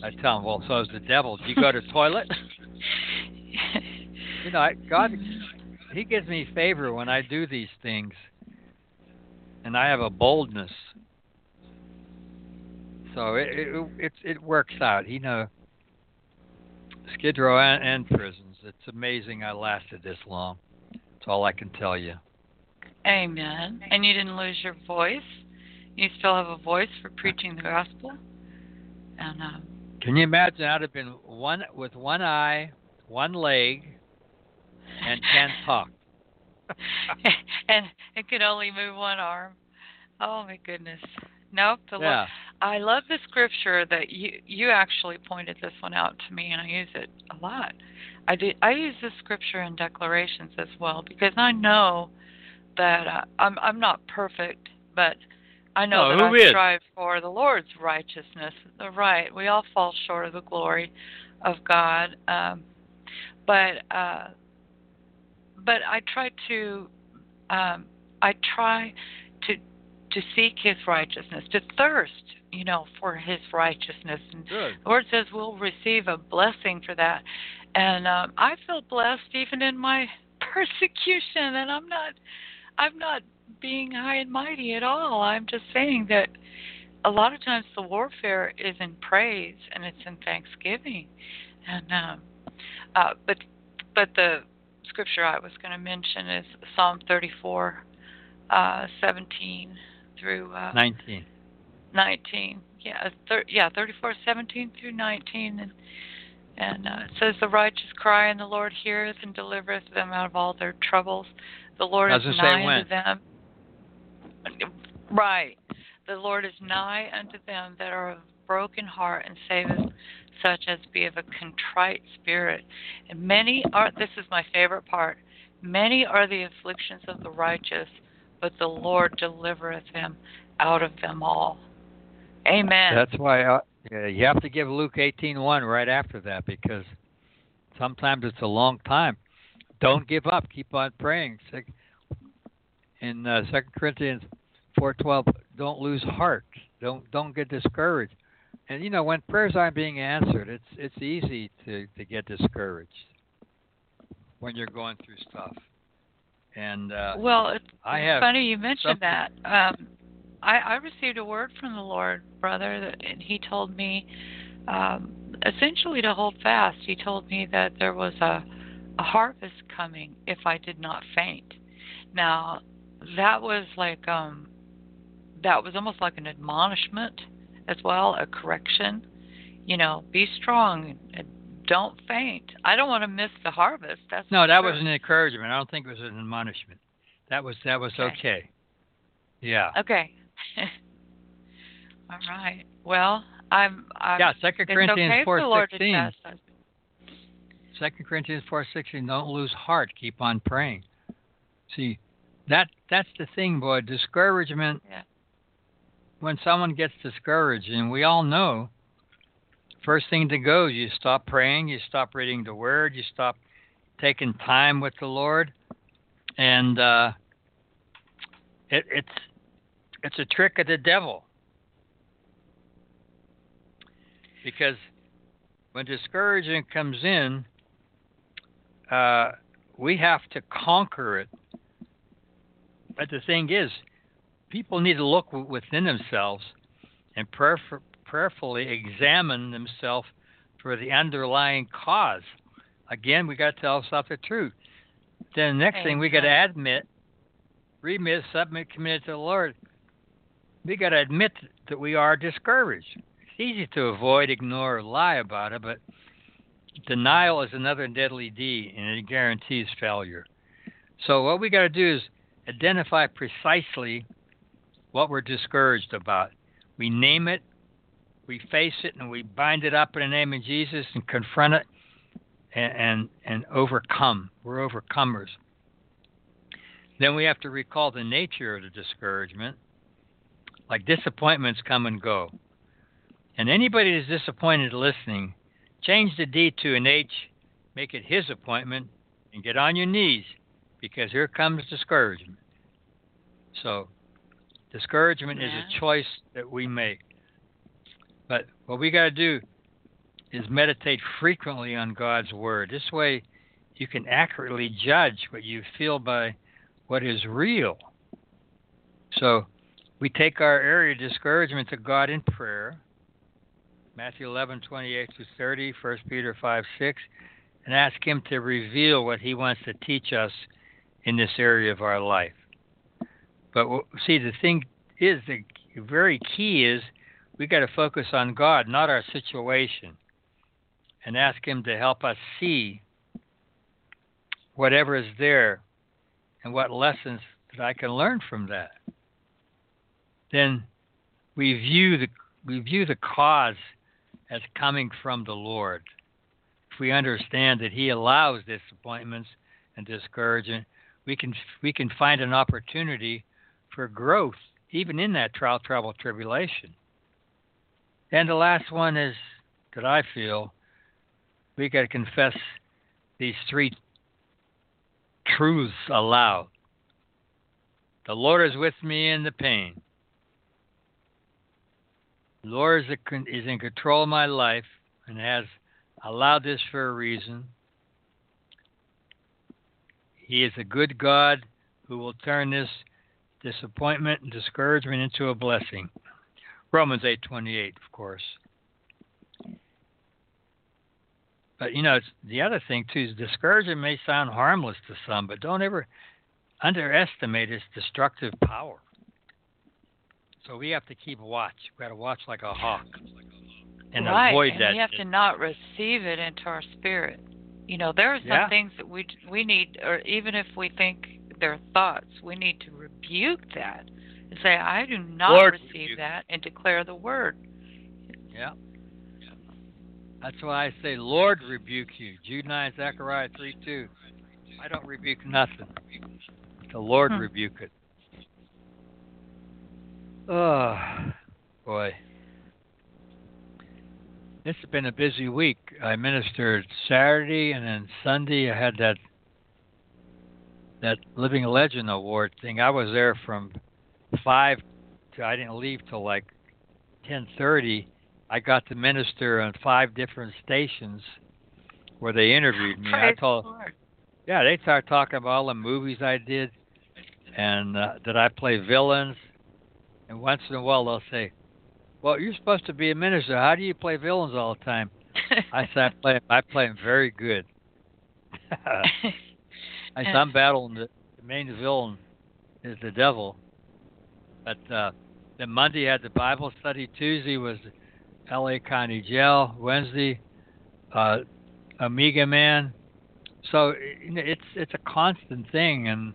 I tell him, "Well, so is the devil. Do you go to the toilet?" you know, I, God, He gives me favor when I do these things, and I have a boldness. So it it it, it works out. You know, Skid Row and, and prisons. It's amazing I lasted this long. That's all I can tell you. Amen. And you didn't lose your voice. You still have a voice for preaching the gospel. And um, Can you imagine? I'd have been one with one eye, one leg, and can't talk. and it could only move one arm. Oh my goodness. Nope. The Yeah. I love the scripture that you you actually pointed this one out to me, and I use it a lot. I do. I use this scripture in declarations as well because I know that uh, I'm I'm not perfect, but I know No, that I is? strive for the Lord's righteousness. The right. We all fall short of the glory of God, um, but uh, but I try to um, I try to to seek His righteousness, to thirst, you know, for His righteousness. And Good. the Lord says we'll receive a blessing for that, and um, I feel blessed even in my persecution, and I'm not, I'm not being high and mighty at all. I'm just saying that a lot of times the warfare is in praise and it's in thanksgiving, and um, uh, but but the scripture I was going to mention is Psalm 34, uh, 17 through uh, 19. 19. Yeah, thir- yeah, 34, 17 through 19, and and uh, it says the righteous cry, and the Lord heareth and delivereth them out of all their troubles. The Lord Doesn't is nigh unto them. Right. The Lord is nigh unto them that are of broken heart and saveth such as be of a contrite spirit. And many are this is my favorite part. Many are the afflictions of the righteous, but the Lord delivereth him out of them all. Amen. That's why uh, you have to give Luke 18:1 right after that because sometimes it's a long time. Don't give up. Keep on praying. In uh, 2 Corinthians 4:12, don't lose heart. Don't don't get discouraged. And you know when prayers aren't being answered, it's it's easy to to get discouraged when you're going through stuff. And uh, well, it's I have funny you mentioned that. Um, I, I received a word from the Lord, brother, that, and He told me um, essentially to hold fast. He told me that there was a, a harvest coming if I did not faint. Now, that was like um, that was almost like an admonishment as well, a correction. You know, be strong and don't faint. I don't want to miss the harvest. That's no, that was an encouragement. I don't think it was an admonishment. That was that was Okay. okay. Yeah. Okay. All right. Well, I'm. I'm Yeah, Second Corinthians okay four for the Lord sixteen. Second Corinthians four sixteen. Don't lose heart. Keep on praying. See, that that's the thing, boy. Discouragement. Yeah. When someone gets discouraged, and we all know, first thing to go, is you stop praying, you stop reading the Word, you stop taking time with the Lord, and uh, it, it's it's a trick of the devil. Because when discouragement comes in, uh, we have to conquer it. But the thing is, people need to look within themselves and prayerf- prayerfully examine themselves for the underlying cause. Again, we got to tell ourselves the truth. Then the next thing we got to admit, remit, submit, commit to the Lord. We got to admit that we are discouraged. It's easy to avoid, ignore, or lie about it, but denial is another deadly deed, and it guarantees failure. So what we got to do is identify precisely what we're discouraged about. We name it, we face it, and we bind it up in the name of Jesus and confront it and, and, and overcome. We're overcomers. Then we have to recall the nature of the discouragement. Like disappointments come and go. And anybody that's disappointed listening, change the D to an H, make it his appointment, and get on your knees because here comes discouragement. So, discouragement is a choice that we make. But what we got to do is meditate frequently on God's Word. This way, you can accurately judge what you feel by what is real. So, we take our area of discouragement to God in prayer. Matthew 11, 28 to 30, 1 Peter 5, 6, and ask Him to reveal what He wants to teach us in this area of our life. But see, the thing is, the very key is we got to focus on God, not our situation, and ask Him to help us see whatever is there and what lessons that I can learn from that. Then we view the we view the cause as coming from the Lord. If we understand that He allows disappointments and discouragement, we can we can find an opportunity for growth even in that trial, trouble, tribulation. And the last one is that I feel we got to confess these three truths aloud. The Lord is with me in the pain. The Lord is, is in control of my life and has allowed this for a reason. He is a good God who will turn this disappointment and discouragement into a blessing. Romans 8:28, of course. But you know, it's, the other thing too is discouragement may sound harmless to some, but don't ever underestimate its destructive power. So we have to keep watch. We got to watch like a hawk and right. avoid and that. we have to not receive it into our spirit. You know, there are some Yeah. things that we we need, or even if we think they're thoughts, we need to rebuke that and say, "I do not Lord, receive rebuke. that," and declare the word. Yeah. That's why I say, Lord rebuke you. Jude 9, Zechariah 3 2. I don't rebuke nothing. The Lord Hmm. rebuke it. Oh, boy. This has been a busy week. I ministered Saturday and then Sunday I had that that Living Legend Award thing. I was there from five to I didn't leave till like ten thirty. I got to minister on five different stations where they interviewed me. I told Lord. yeah, they start talking about all the movies I did and uh, that I play villains. And once in a while they'll say, "Well, you're supposed to be a minister. How do you play villains all the time?" I said, "I play. I play them very good." I said, "I'm battling the, the main villain is the devil." But uh, then Monday had the Bible study. Tuesday was L.A. County Jail. Wednesday, uh, Omega Man. So you know, it's it's a constant thing, and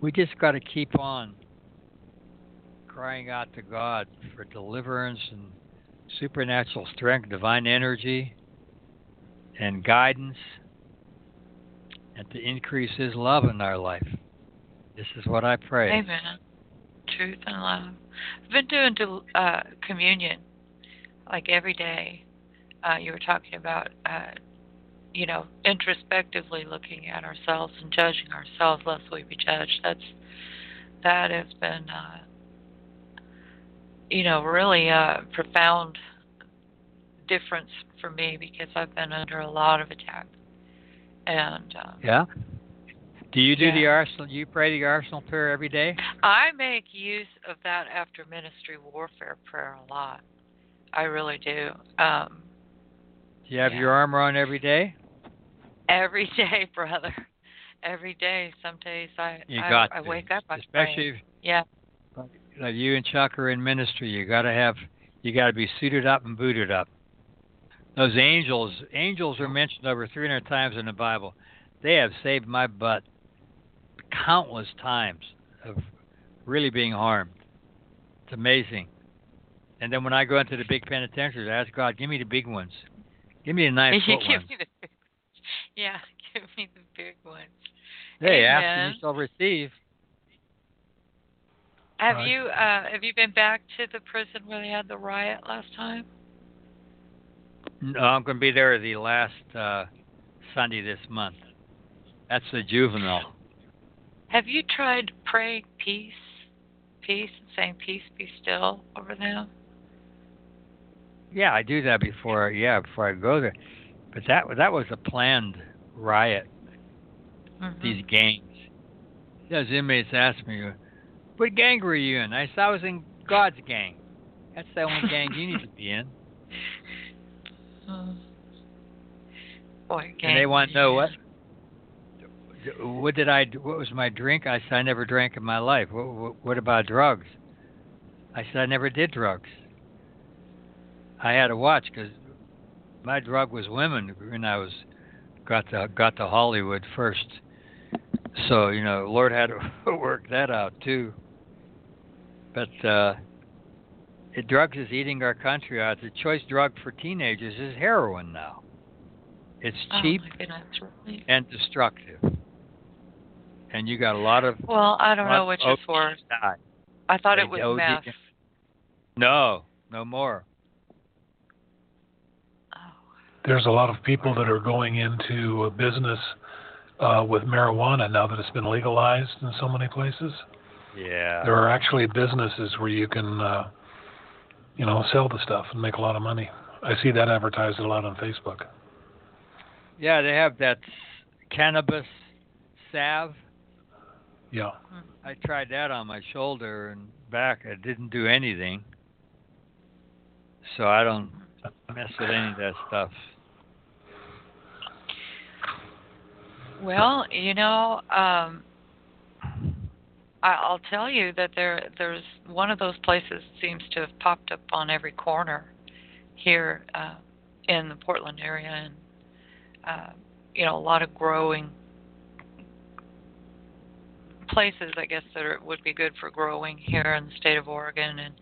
we just got to keep on crying out to God for deliverance and supernatural strength, divine energy, and guidance, and to increase His love in our life. This is what I pray. Amen. Truth and love. I've been doing uh, communion like every day. Uh, you were talking about, uh, you know, introspectively looking at ourselves and judging ourselves lest we be judged. That's that has been, uh, you know, really a profound difference for me because I've been under a lot of attack. And uh, Yeah. Do you do Yeah. the arsenal? You pray the arsenal prayer every day? I make use of that after ministry warfare prayer a lot. I really do. Um, Do you have Yeah. your armor on every day? every day, brother. Every day. Some days I You I, got I wake up. I especially. Yeah. Like you and Chuck are in ministry. You got to have, you got to be suited up and booted up. Those angels, angels are mentioned over 300 times in the Bible. They have saved my butt countless times of really being harmed. It's amazing. And then when I go into the big penitentiaries, I ask God, give me the big ones. Give me the nine foot ones. the yeah, give me the big ones. Hey, ask Amen. and you shall receive. Have Right. you uh have you been back to the prison where they had the riot last time? No, I'm going to be there the last uh, Sunday this month. That's the juvenile. Have you tried praying peace, peace, and saying peace be still over them? Yeah, I do that before. Yeah, before I go there. But that that was a planned riot. Mhm. These gangs. Those inmates asked me, "What gang were you in?" I said, "I was in God's gang. That's the only gang you need to be in." Mm. Boy, And they want to know what what did I? What was my drink? I said I never drank in my life. What, what, what about drugs? I said I never did drugs. I had to watch because my drug was women when I was got to got to Hollywood first. So you know, Lord had to work that out too. But uh, it, drugs is eating our country out. The choice drug for teenagers is heroin now. It's Oh, cheap my goodness, really? and destructive. And you got a lot of Well, I don't know lot which of is worse. Die. I thought They it was OD. meth. No, no more. Oh. There's a lot of people that are going into a business uh, with marijuana now that it's been legalized in so many places. Yeah. There are actually businesses where you can, uh, you know, sell the stuff and make a lot of money. I see that advertised a lot on Facebook. Yeah, they have that cannabis salve. Yeah. I tried that on my shoulder and back. It didn't do anything. So I don't mess with any of that stuff. Well, you know, um, I, I'll tell you that there there's one of those places seems to have popped up on every corner here uh, in the Portland area, and uh, you know, a lot of growing places, I guess, that are, would be good for growing here in the state of Oregon, and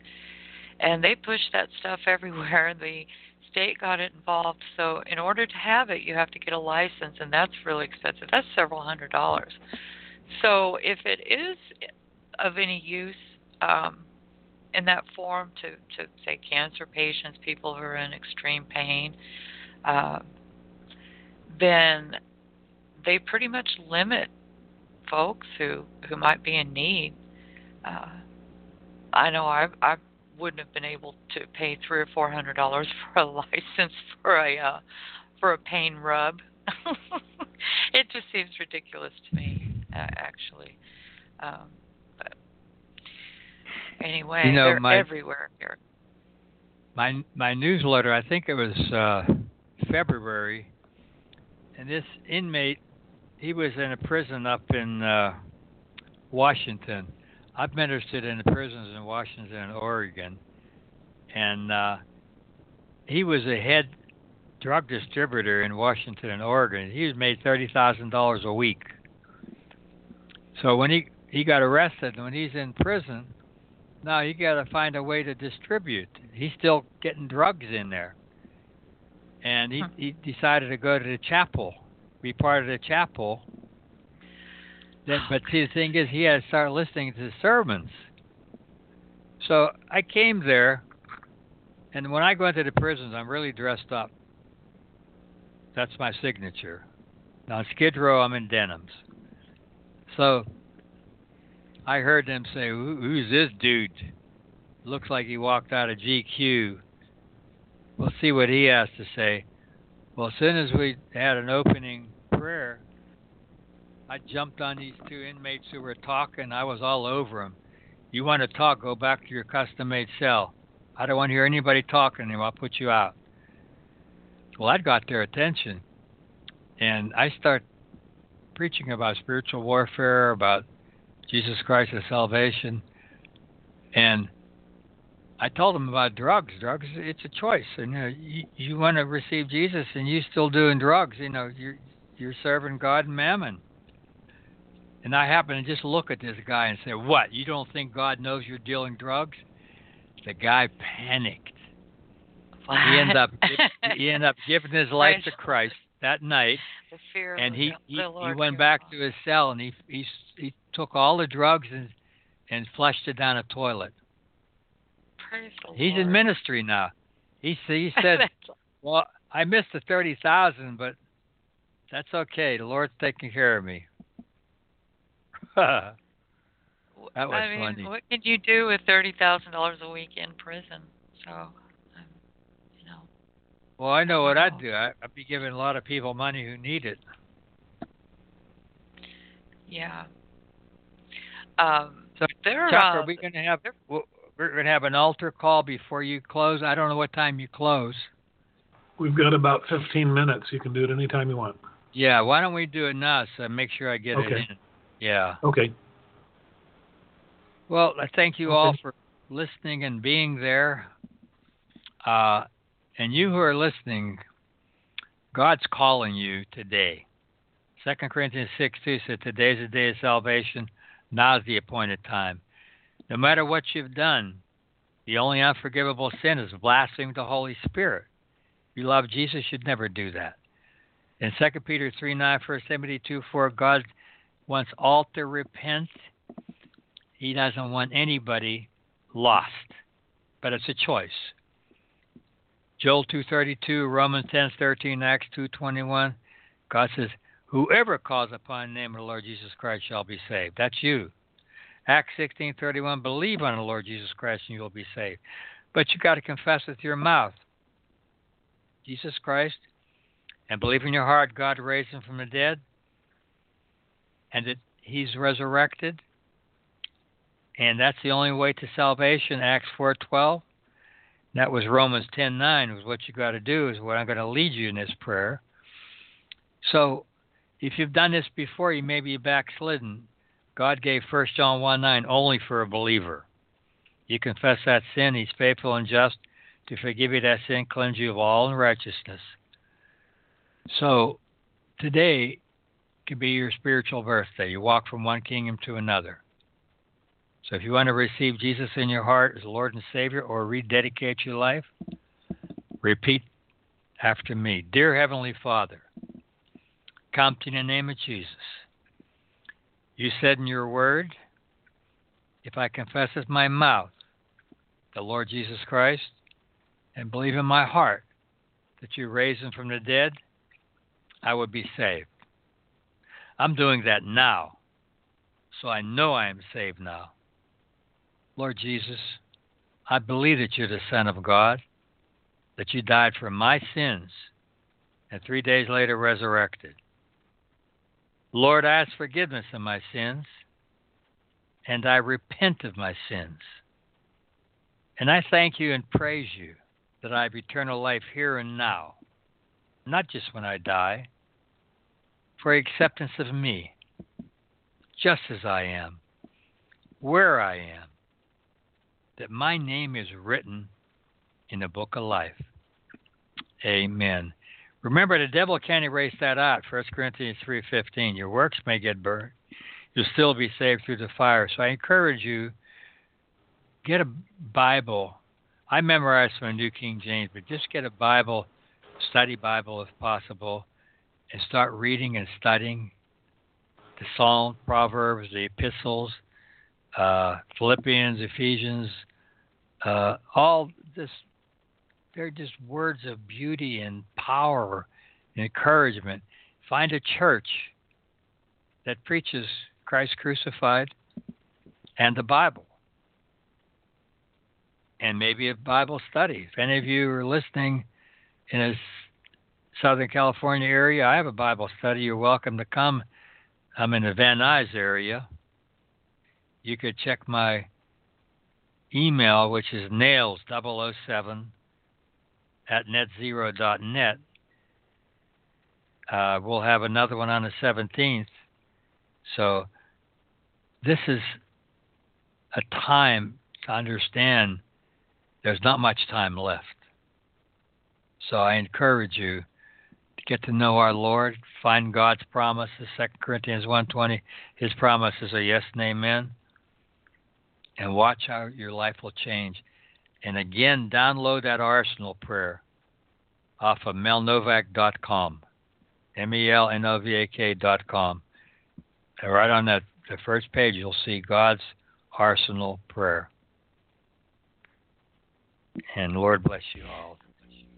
and they push that stuff everywhere. The state got it involved, so in order to have it, you have to get a license, and that's really expensive. That's several hundred dollars. So if it is of any use um, in that form to, to say cancer patients, people who are in extreme pain, uh, then they pretty much limit folks who who might be in need. Uh, I know I I wouldn't have been able to pay three or four hundred dollars for a license for a uh, for a pain rub. it just seems ridiculous to me, actually. Um, but anyway, You know, they're my- everywhere here. My my newsletter, I think it was uh, February, and this inmate, he was in a prison up in uh, Washington. I've ministered in the prisons in Washington and Oregon, and uh, he was a head drug distributor in Washington and Oregon. He was made thirty thousand dollars a week. So when he he got arrested, when he's in prison, now you got to find a way to distribute. He's still getting drugs in there, and he Huh. he decided to go to the chapel, be part of the chapel. Then, but see, the thing is, he had to start listening to the sermons. So I came there, and when I go into the prisons, I'm really dressed up. That's my signature. Now in Skid Row, I'm in denims. So I heard them say, Who, "Who's this dude? Looks like he walked out of GQ." We'll see what he has to say. Well, as soon as we had an opening prayer, I jumped on these two inmates who were talking. I was all over them. You want to talk? Go back to your custom-made cell. I don't want to hear anybody talking anymore. I'll put you out. Well, that got their attention, and I start preaching about spiritual warfare, about Jesus Christ of salvation, and I told them about drugs. Drugs, it's a choice, and you, know, you, you want to receive Jesus, and you still doing drugs. You know, you're you're serving God and Mammon. And I happened to just look at this guy and say, "What? You don't think God knows you're dealing drugs?" The guy panicked. He ended up he ended up giving his life to Christ that night, the fear and of he the, he, the he went back to his cell and he he he took all the drugs and and flushed it down a toilet. Praise the He's Lord. in ministry now. He he said, "Well, I missed the thirty thousand, but that's okay. The Lord's taking care of me." That was I mean, funny. what can you do with thirty thousand dollars a week in prison? So, well, I know what Wow. I'd do. I, I'd be giving a lot of people money who need it. yeah. Um, So, there Chuck, uh, are we going to have we're going to have an altar call before you close? I don't know what time you close. We've got about 15 minutes. You can do it anytime you want. Yeah, why don't we do it now so make sure I get Okay. it in? Yeah. Okay. Well, I thank you all for listening and being there. Uh, and you who are listening, God's calling you today. Second Corinthians 6 2 said, Today's the day of salvation. Now's the appointed time. No matter what you've done, the only unforgivable sin is blaspheming the Holy Spirit. If you love Jesus, you'd never do that. In 2 Peter 3 9, 1 Timothy 2 4, God wants all to repent. He doesn't want anybody lost, but it's a choice. Joel 2:32, Romans 10:13, Acts 2:21. God says, "Whoever calls upon the name of the Lord Jesus Christ shall be saved." That's you. Acts 16:31, believe on the Lord Jesus Christ and you will be saved. But you got to confess with your mouth Jesus Christ and believe in your heart God raised him from the dead. and that he's resurrected. And that's the only way to salvation, Acts 4:12. That was Romans 10:9 was what you got to do is what I'm going to lead you in this prayer. So, if you've done this before, you may be backslidden. God gave 1 John 1:9 only for a believer. You confess that sin, he's faithful and just to forgive you that sin, cleanse you of all unrighteousness. So, today could be your spiritual birthday. You walk from one kingdom to another. So if you want to receive Jesus in your heart as Lord and Savior or rededicate your life, repeat after me. Dear Heavenly Father, come to the name of Jesus. You said in your word, if I confess with my mouth the Lord Jesus Christ and believe in my heart that you raised him from the dead, I would be saved. I'm doing that now, so I know I am saved now. Lord Jesus, I believe that you're the Son of God, that you died for my sins, and three days later resurrected. Lord, I ask forgiveness of my sins, and I repent of my sins. And I thank you and praise you that I have eternal life here and now, not just when I die, for acceptance of me, just as I am, where I am, that my name is written in the book of life. Amen. Remember, the devil can't erase that out. 1 Corinthians 3.15. Your works may get burned. You'll still be saved through the fire. So I encourage you, get a Bible. I memorized from the New King James, but just get a Bible, study Bible if possible, and start reading and studying the Psalms, Proverbs, the epistles, uh, Philippians, Ephesians, uh, all this, they're just words of beauty and power and encouragement. Find a church that preaches Christ crucified and the Bible. And maybe a Bible study. If any of you are listening in a Southern California area, I have a Bible study. You're welcome to come. I'm in the Van Nuys area. You could check my email, which is nails007 at netzero.net. Uh, we'll have another one on the 17th. So this is a time to understand there's not much time left. So I encourage you to get to know our Lord, find God's promises. 2 Corinthians 1.20, his promises are yes and amen and watch how your life will change. And again, download that arsenal prayer off of melnovak.com, M-E-L-N-O-V-A-K.com. And right on that the first page, you'll see God's arsenal prayer. And Lord bless you all.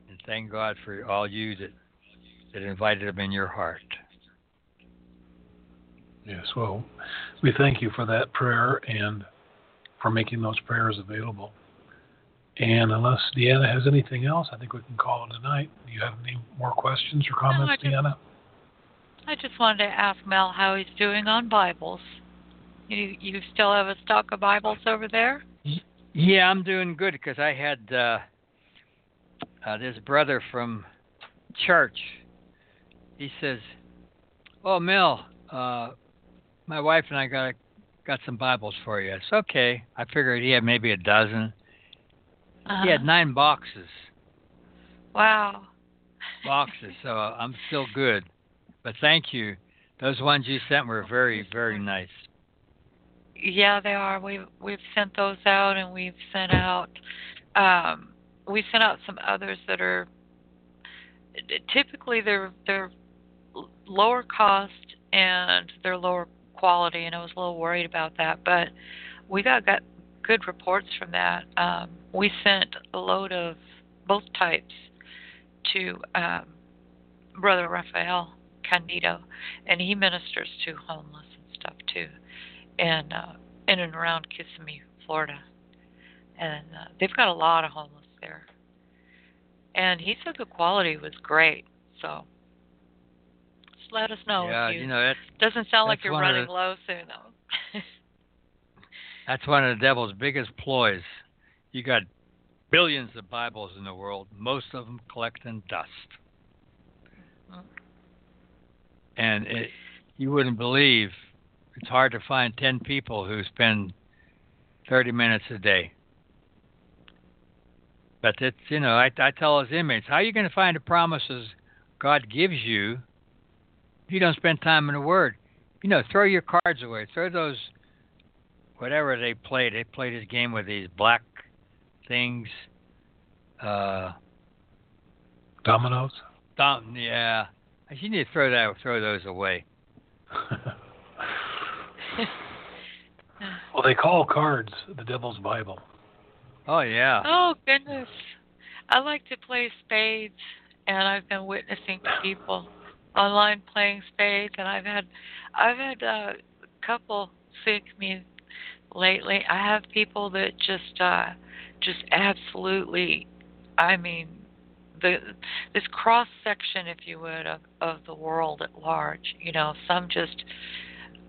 And thank God for all you that, that invited him in your heart. Yes, well, we thank you for that prayer and for making those prayers available. And unless Deanna has anything else, I think we can call it a night. Do you have any more questions or comments, no, I just, Deanna? I just wanted to ask Mel how he's doing on Bibles. You you still have a stock of Bibles over there? Yeah, I'm doing good because I had uh, uh, this brother from church. He says, "Oh, Mel, uh, my wife and I got a got some Bibles for you. It's okay. I figured he had maybe a dozen. Uh-huh. He had nine boxes. Wow. Boxes. so I'm still good. But thank you. Those ones you sent were very, very nice. Yeah, they are. We've we've sent those out, and we've sent out um, we sent out some others that are typically they're they're lower cost and they're lower quality, and I was a little worried about that. But we got, got good reports from that. Um, we sent a load of both types to um, Brother Rafael Candido, and he ministers to homeless and stuff too, and uh, in and around Kissimmee, Florida. And uh, they've got a lot of homeless there. And he said the quality was great, so let us know. yeah, if you, you know doesn't sound like you're running the- low soon though. that's one of the devil's biggest ploys. You got billions of Bibles in the world, most of them collecting dust. Mhm. And it, you wouldn't believe it's hard to find 10 people who spend 30 minutes a day. But it's, you know, I, I tell his inmates, how are you going to find the promises God gives you you don't spend time in the Word? You know, throw your cards away. Throw those, whatever they play. They play this game with these black things. Uh, Dominoes. Dom, yeah. You need to throw that, throw those away. well, they call cards the devil's Bible. Oh yeah. oh goodness, I like to play spades, and I've been witnessing people online playing spades, and I've had, I've had a couple seek me lately. I have people that just, uh, just absolutely, I mean, the this cross section, if you would, of of the world at large. You know, some just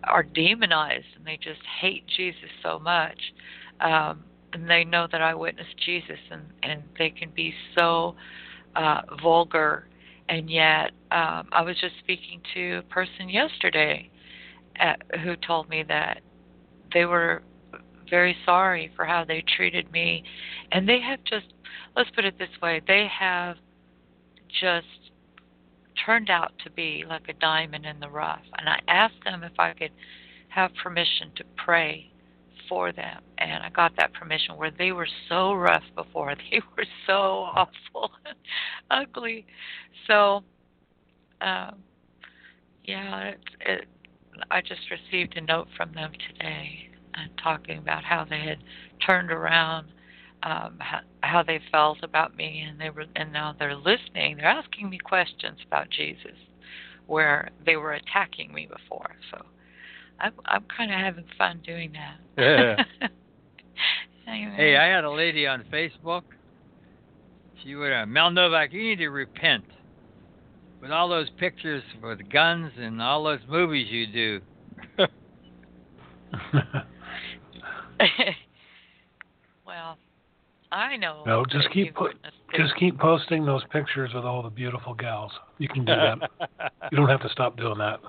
are demonized and they just hate Jesus so much. Um, and they know that I witnessed Jesus, and and they can be so uh, vulgar. And yet, um, I was just speaking to a person yesterday at, who told me that they were very sorry for how they treated me, and they have just let's put it this way they have just turned out to be like a diamond in the rough. And i asked them if i could have permission to pray for them and i got that permission where they were so rough before they were so awful ugly so um yeah it, it i just received a note from them today and talking about how they had turned around um, how, how they felt about me, and they were, and now they're listening. They're asking me questions about Jesus, where they were attacking me before. So, I'm I'm kind of having fun doing that. anyway. Hey, I had a lady on Facebook. She would, uh, Mel Novak, you need to repent. With all those pictures with guns and all those movies you do. well, I know. No, just keep you've put- witnessed it. Just keep posting those pictures with all the beautiful gals. You can do that. you don't have to stop doing that.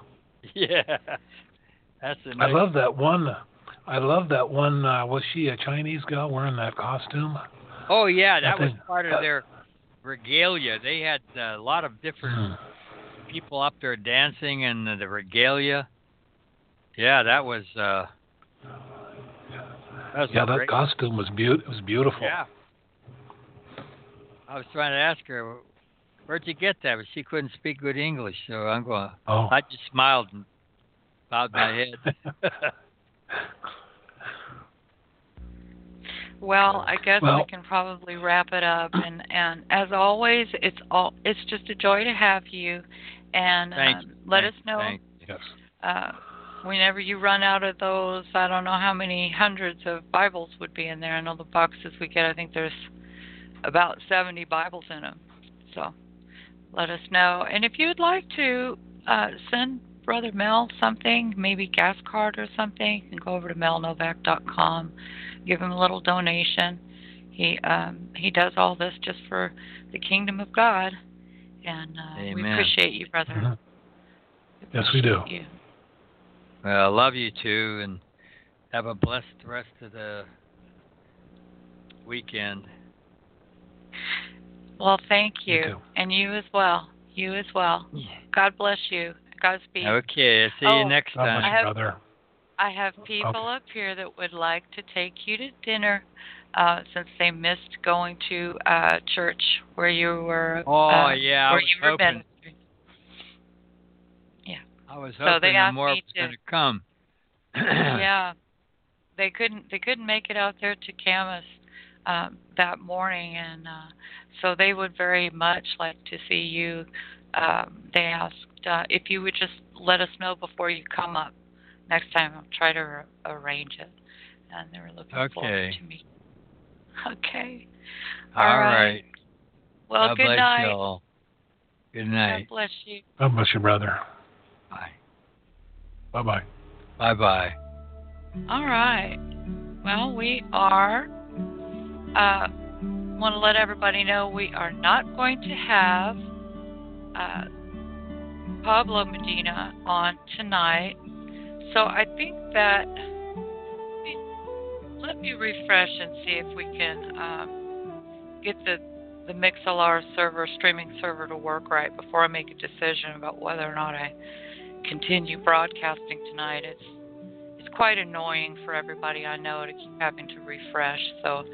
yeah. That's the I love that one. I love that one. Uh, was she a Chinese girl wearing that costume? Oh yeah, that was Nothing- part of uh, their regalia. They had a lot of different Hmm. people up there dancing and the, the regalia. Yeah, that was uh that was Yeah, that costume was beau- it was beautiful. Yeah. I was trying to ask her, where'd you get that? But she couldn't speak good English, so I'm going. Oh. I just smiled and bowed my head. Well, I guess we can probably wrap it up. And and as always, it's all it's just a joy to have you. And Thank um, you. let Thank us know Thank yes. uh, whenever you run out of those. I don't know how many hundreds of Bibles would be in there. I know the boxes we get. I think there's about 70 Bibles in them. So let us know. And if you'd like to uh, send Brother Mel something, maybe gas card or something, you can go over to melnovak.com, give him a little donation. He um, he does all this just for the kingdom of God, and uh, we appreciate you, brother. Mhm. Yes, we do. Appreciate you. Well, I love you too, and have a blessed rest of the weekend. Well, thank You you, and you as well. You as well. God bless you. Godspeed. Okay, see Oh, you next time. I have- brother. I have people Okay. up here that would like to take you to dinner, uh, since they missed going to uh, church where you were. Oh uh, yeah, I where was you were hoping. ministering. I was So hoping they that asked more was going to come. yeah, they couldn't. They couldn't make it out there to Camas um, that morning, and uh, so they would very much like to see you. Um, they asked uh, if you would just let us know before you come up next time. I'll try to ar- arrange it, and they were looking forward to me. Okay. All All right. right. Well, God good bless night. y'all. Good God night. bless you. God bless you, brother. Bye. Bye bye. Bye bye. All right. Well, we are. Uh, want to let everybody know we are not going to have uh, Pablo Medina on tonight. So I think that let me refresh and see if we can um, get the the Mixlr server, streaming server, to work right before I make a decision about whether or not I continue broadcasting tonight. It's it's quite annoying for everybody I know to keep having to refresh. So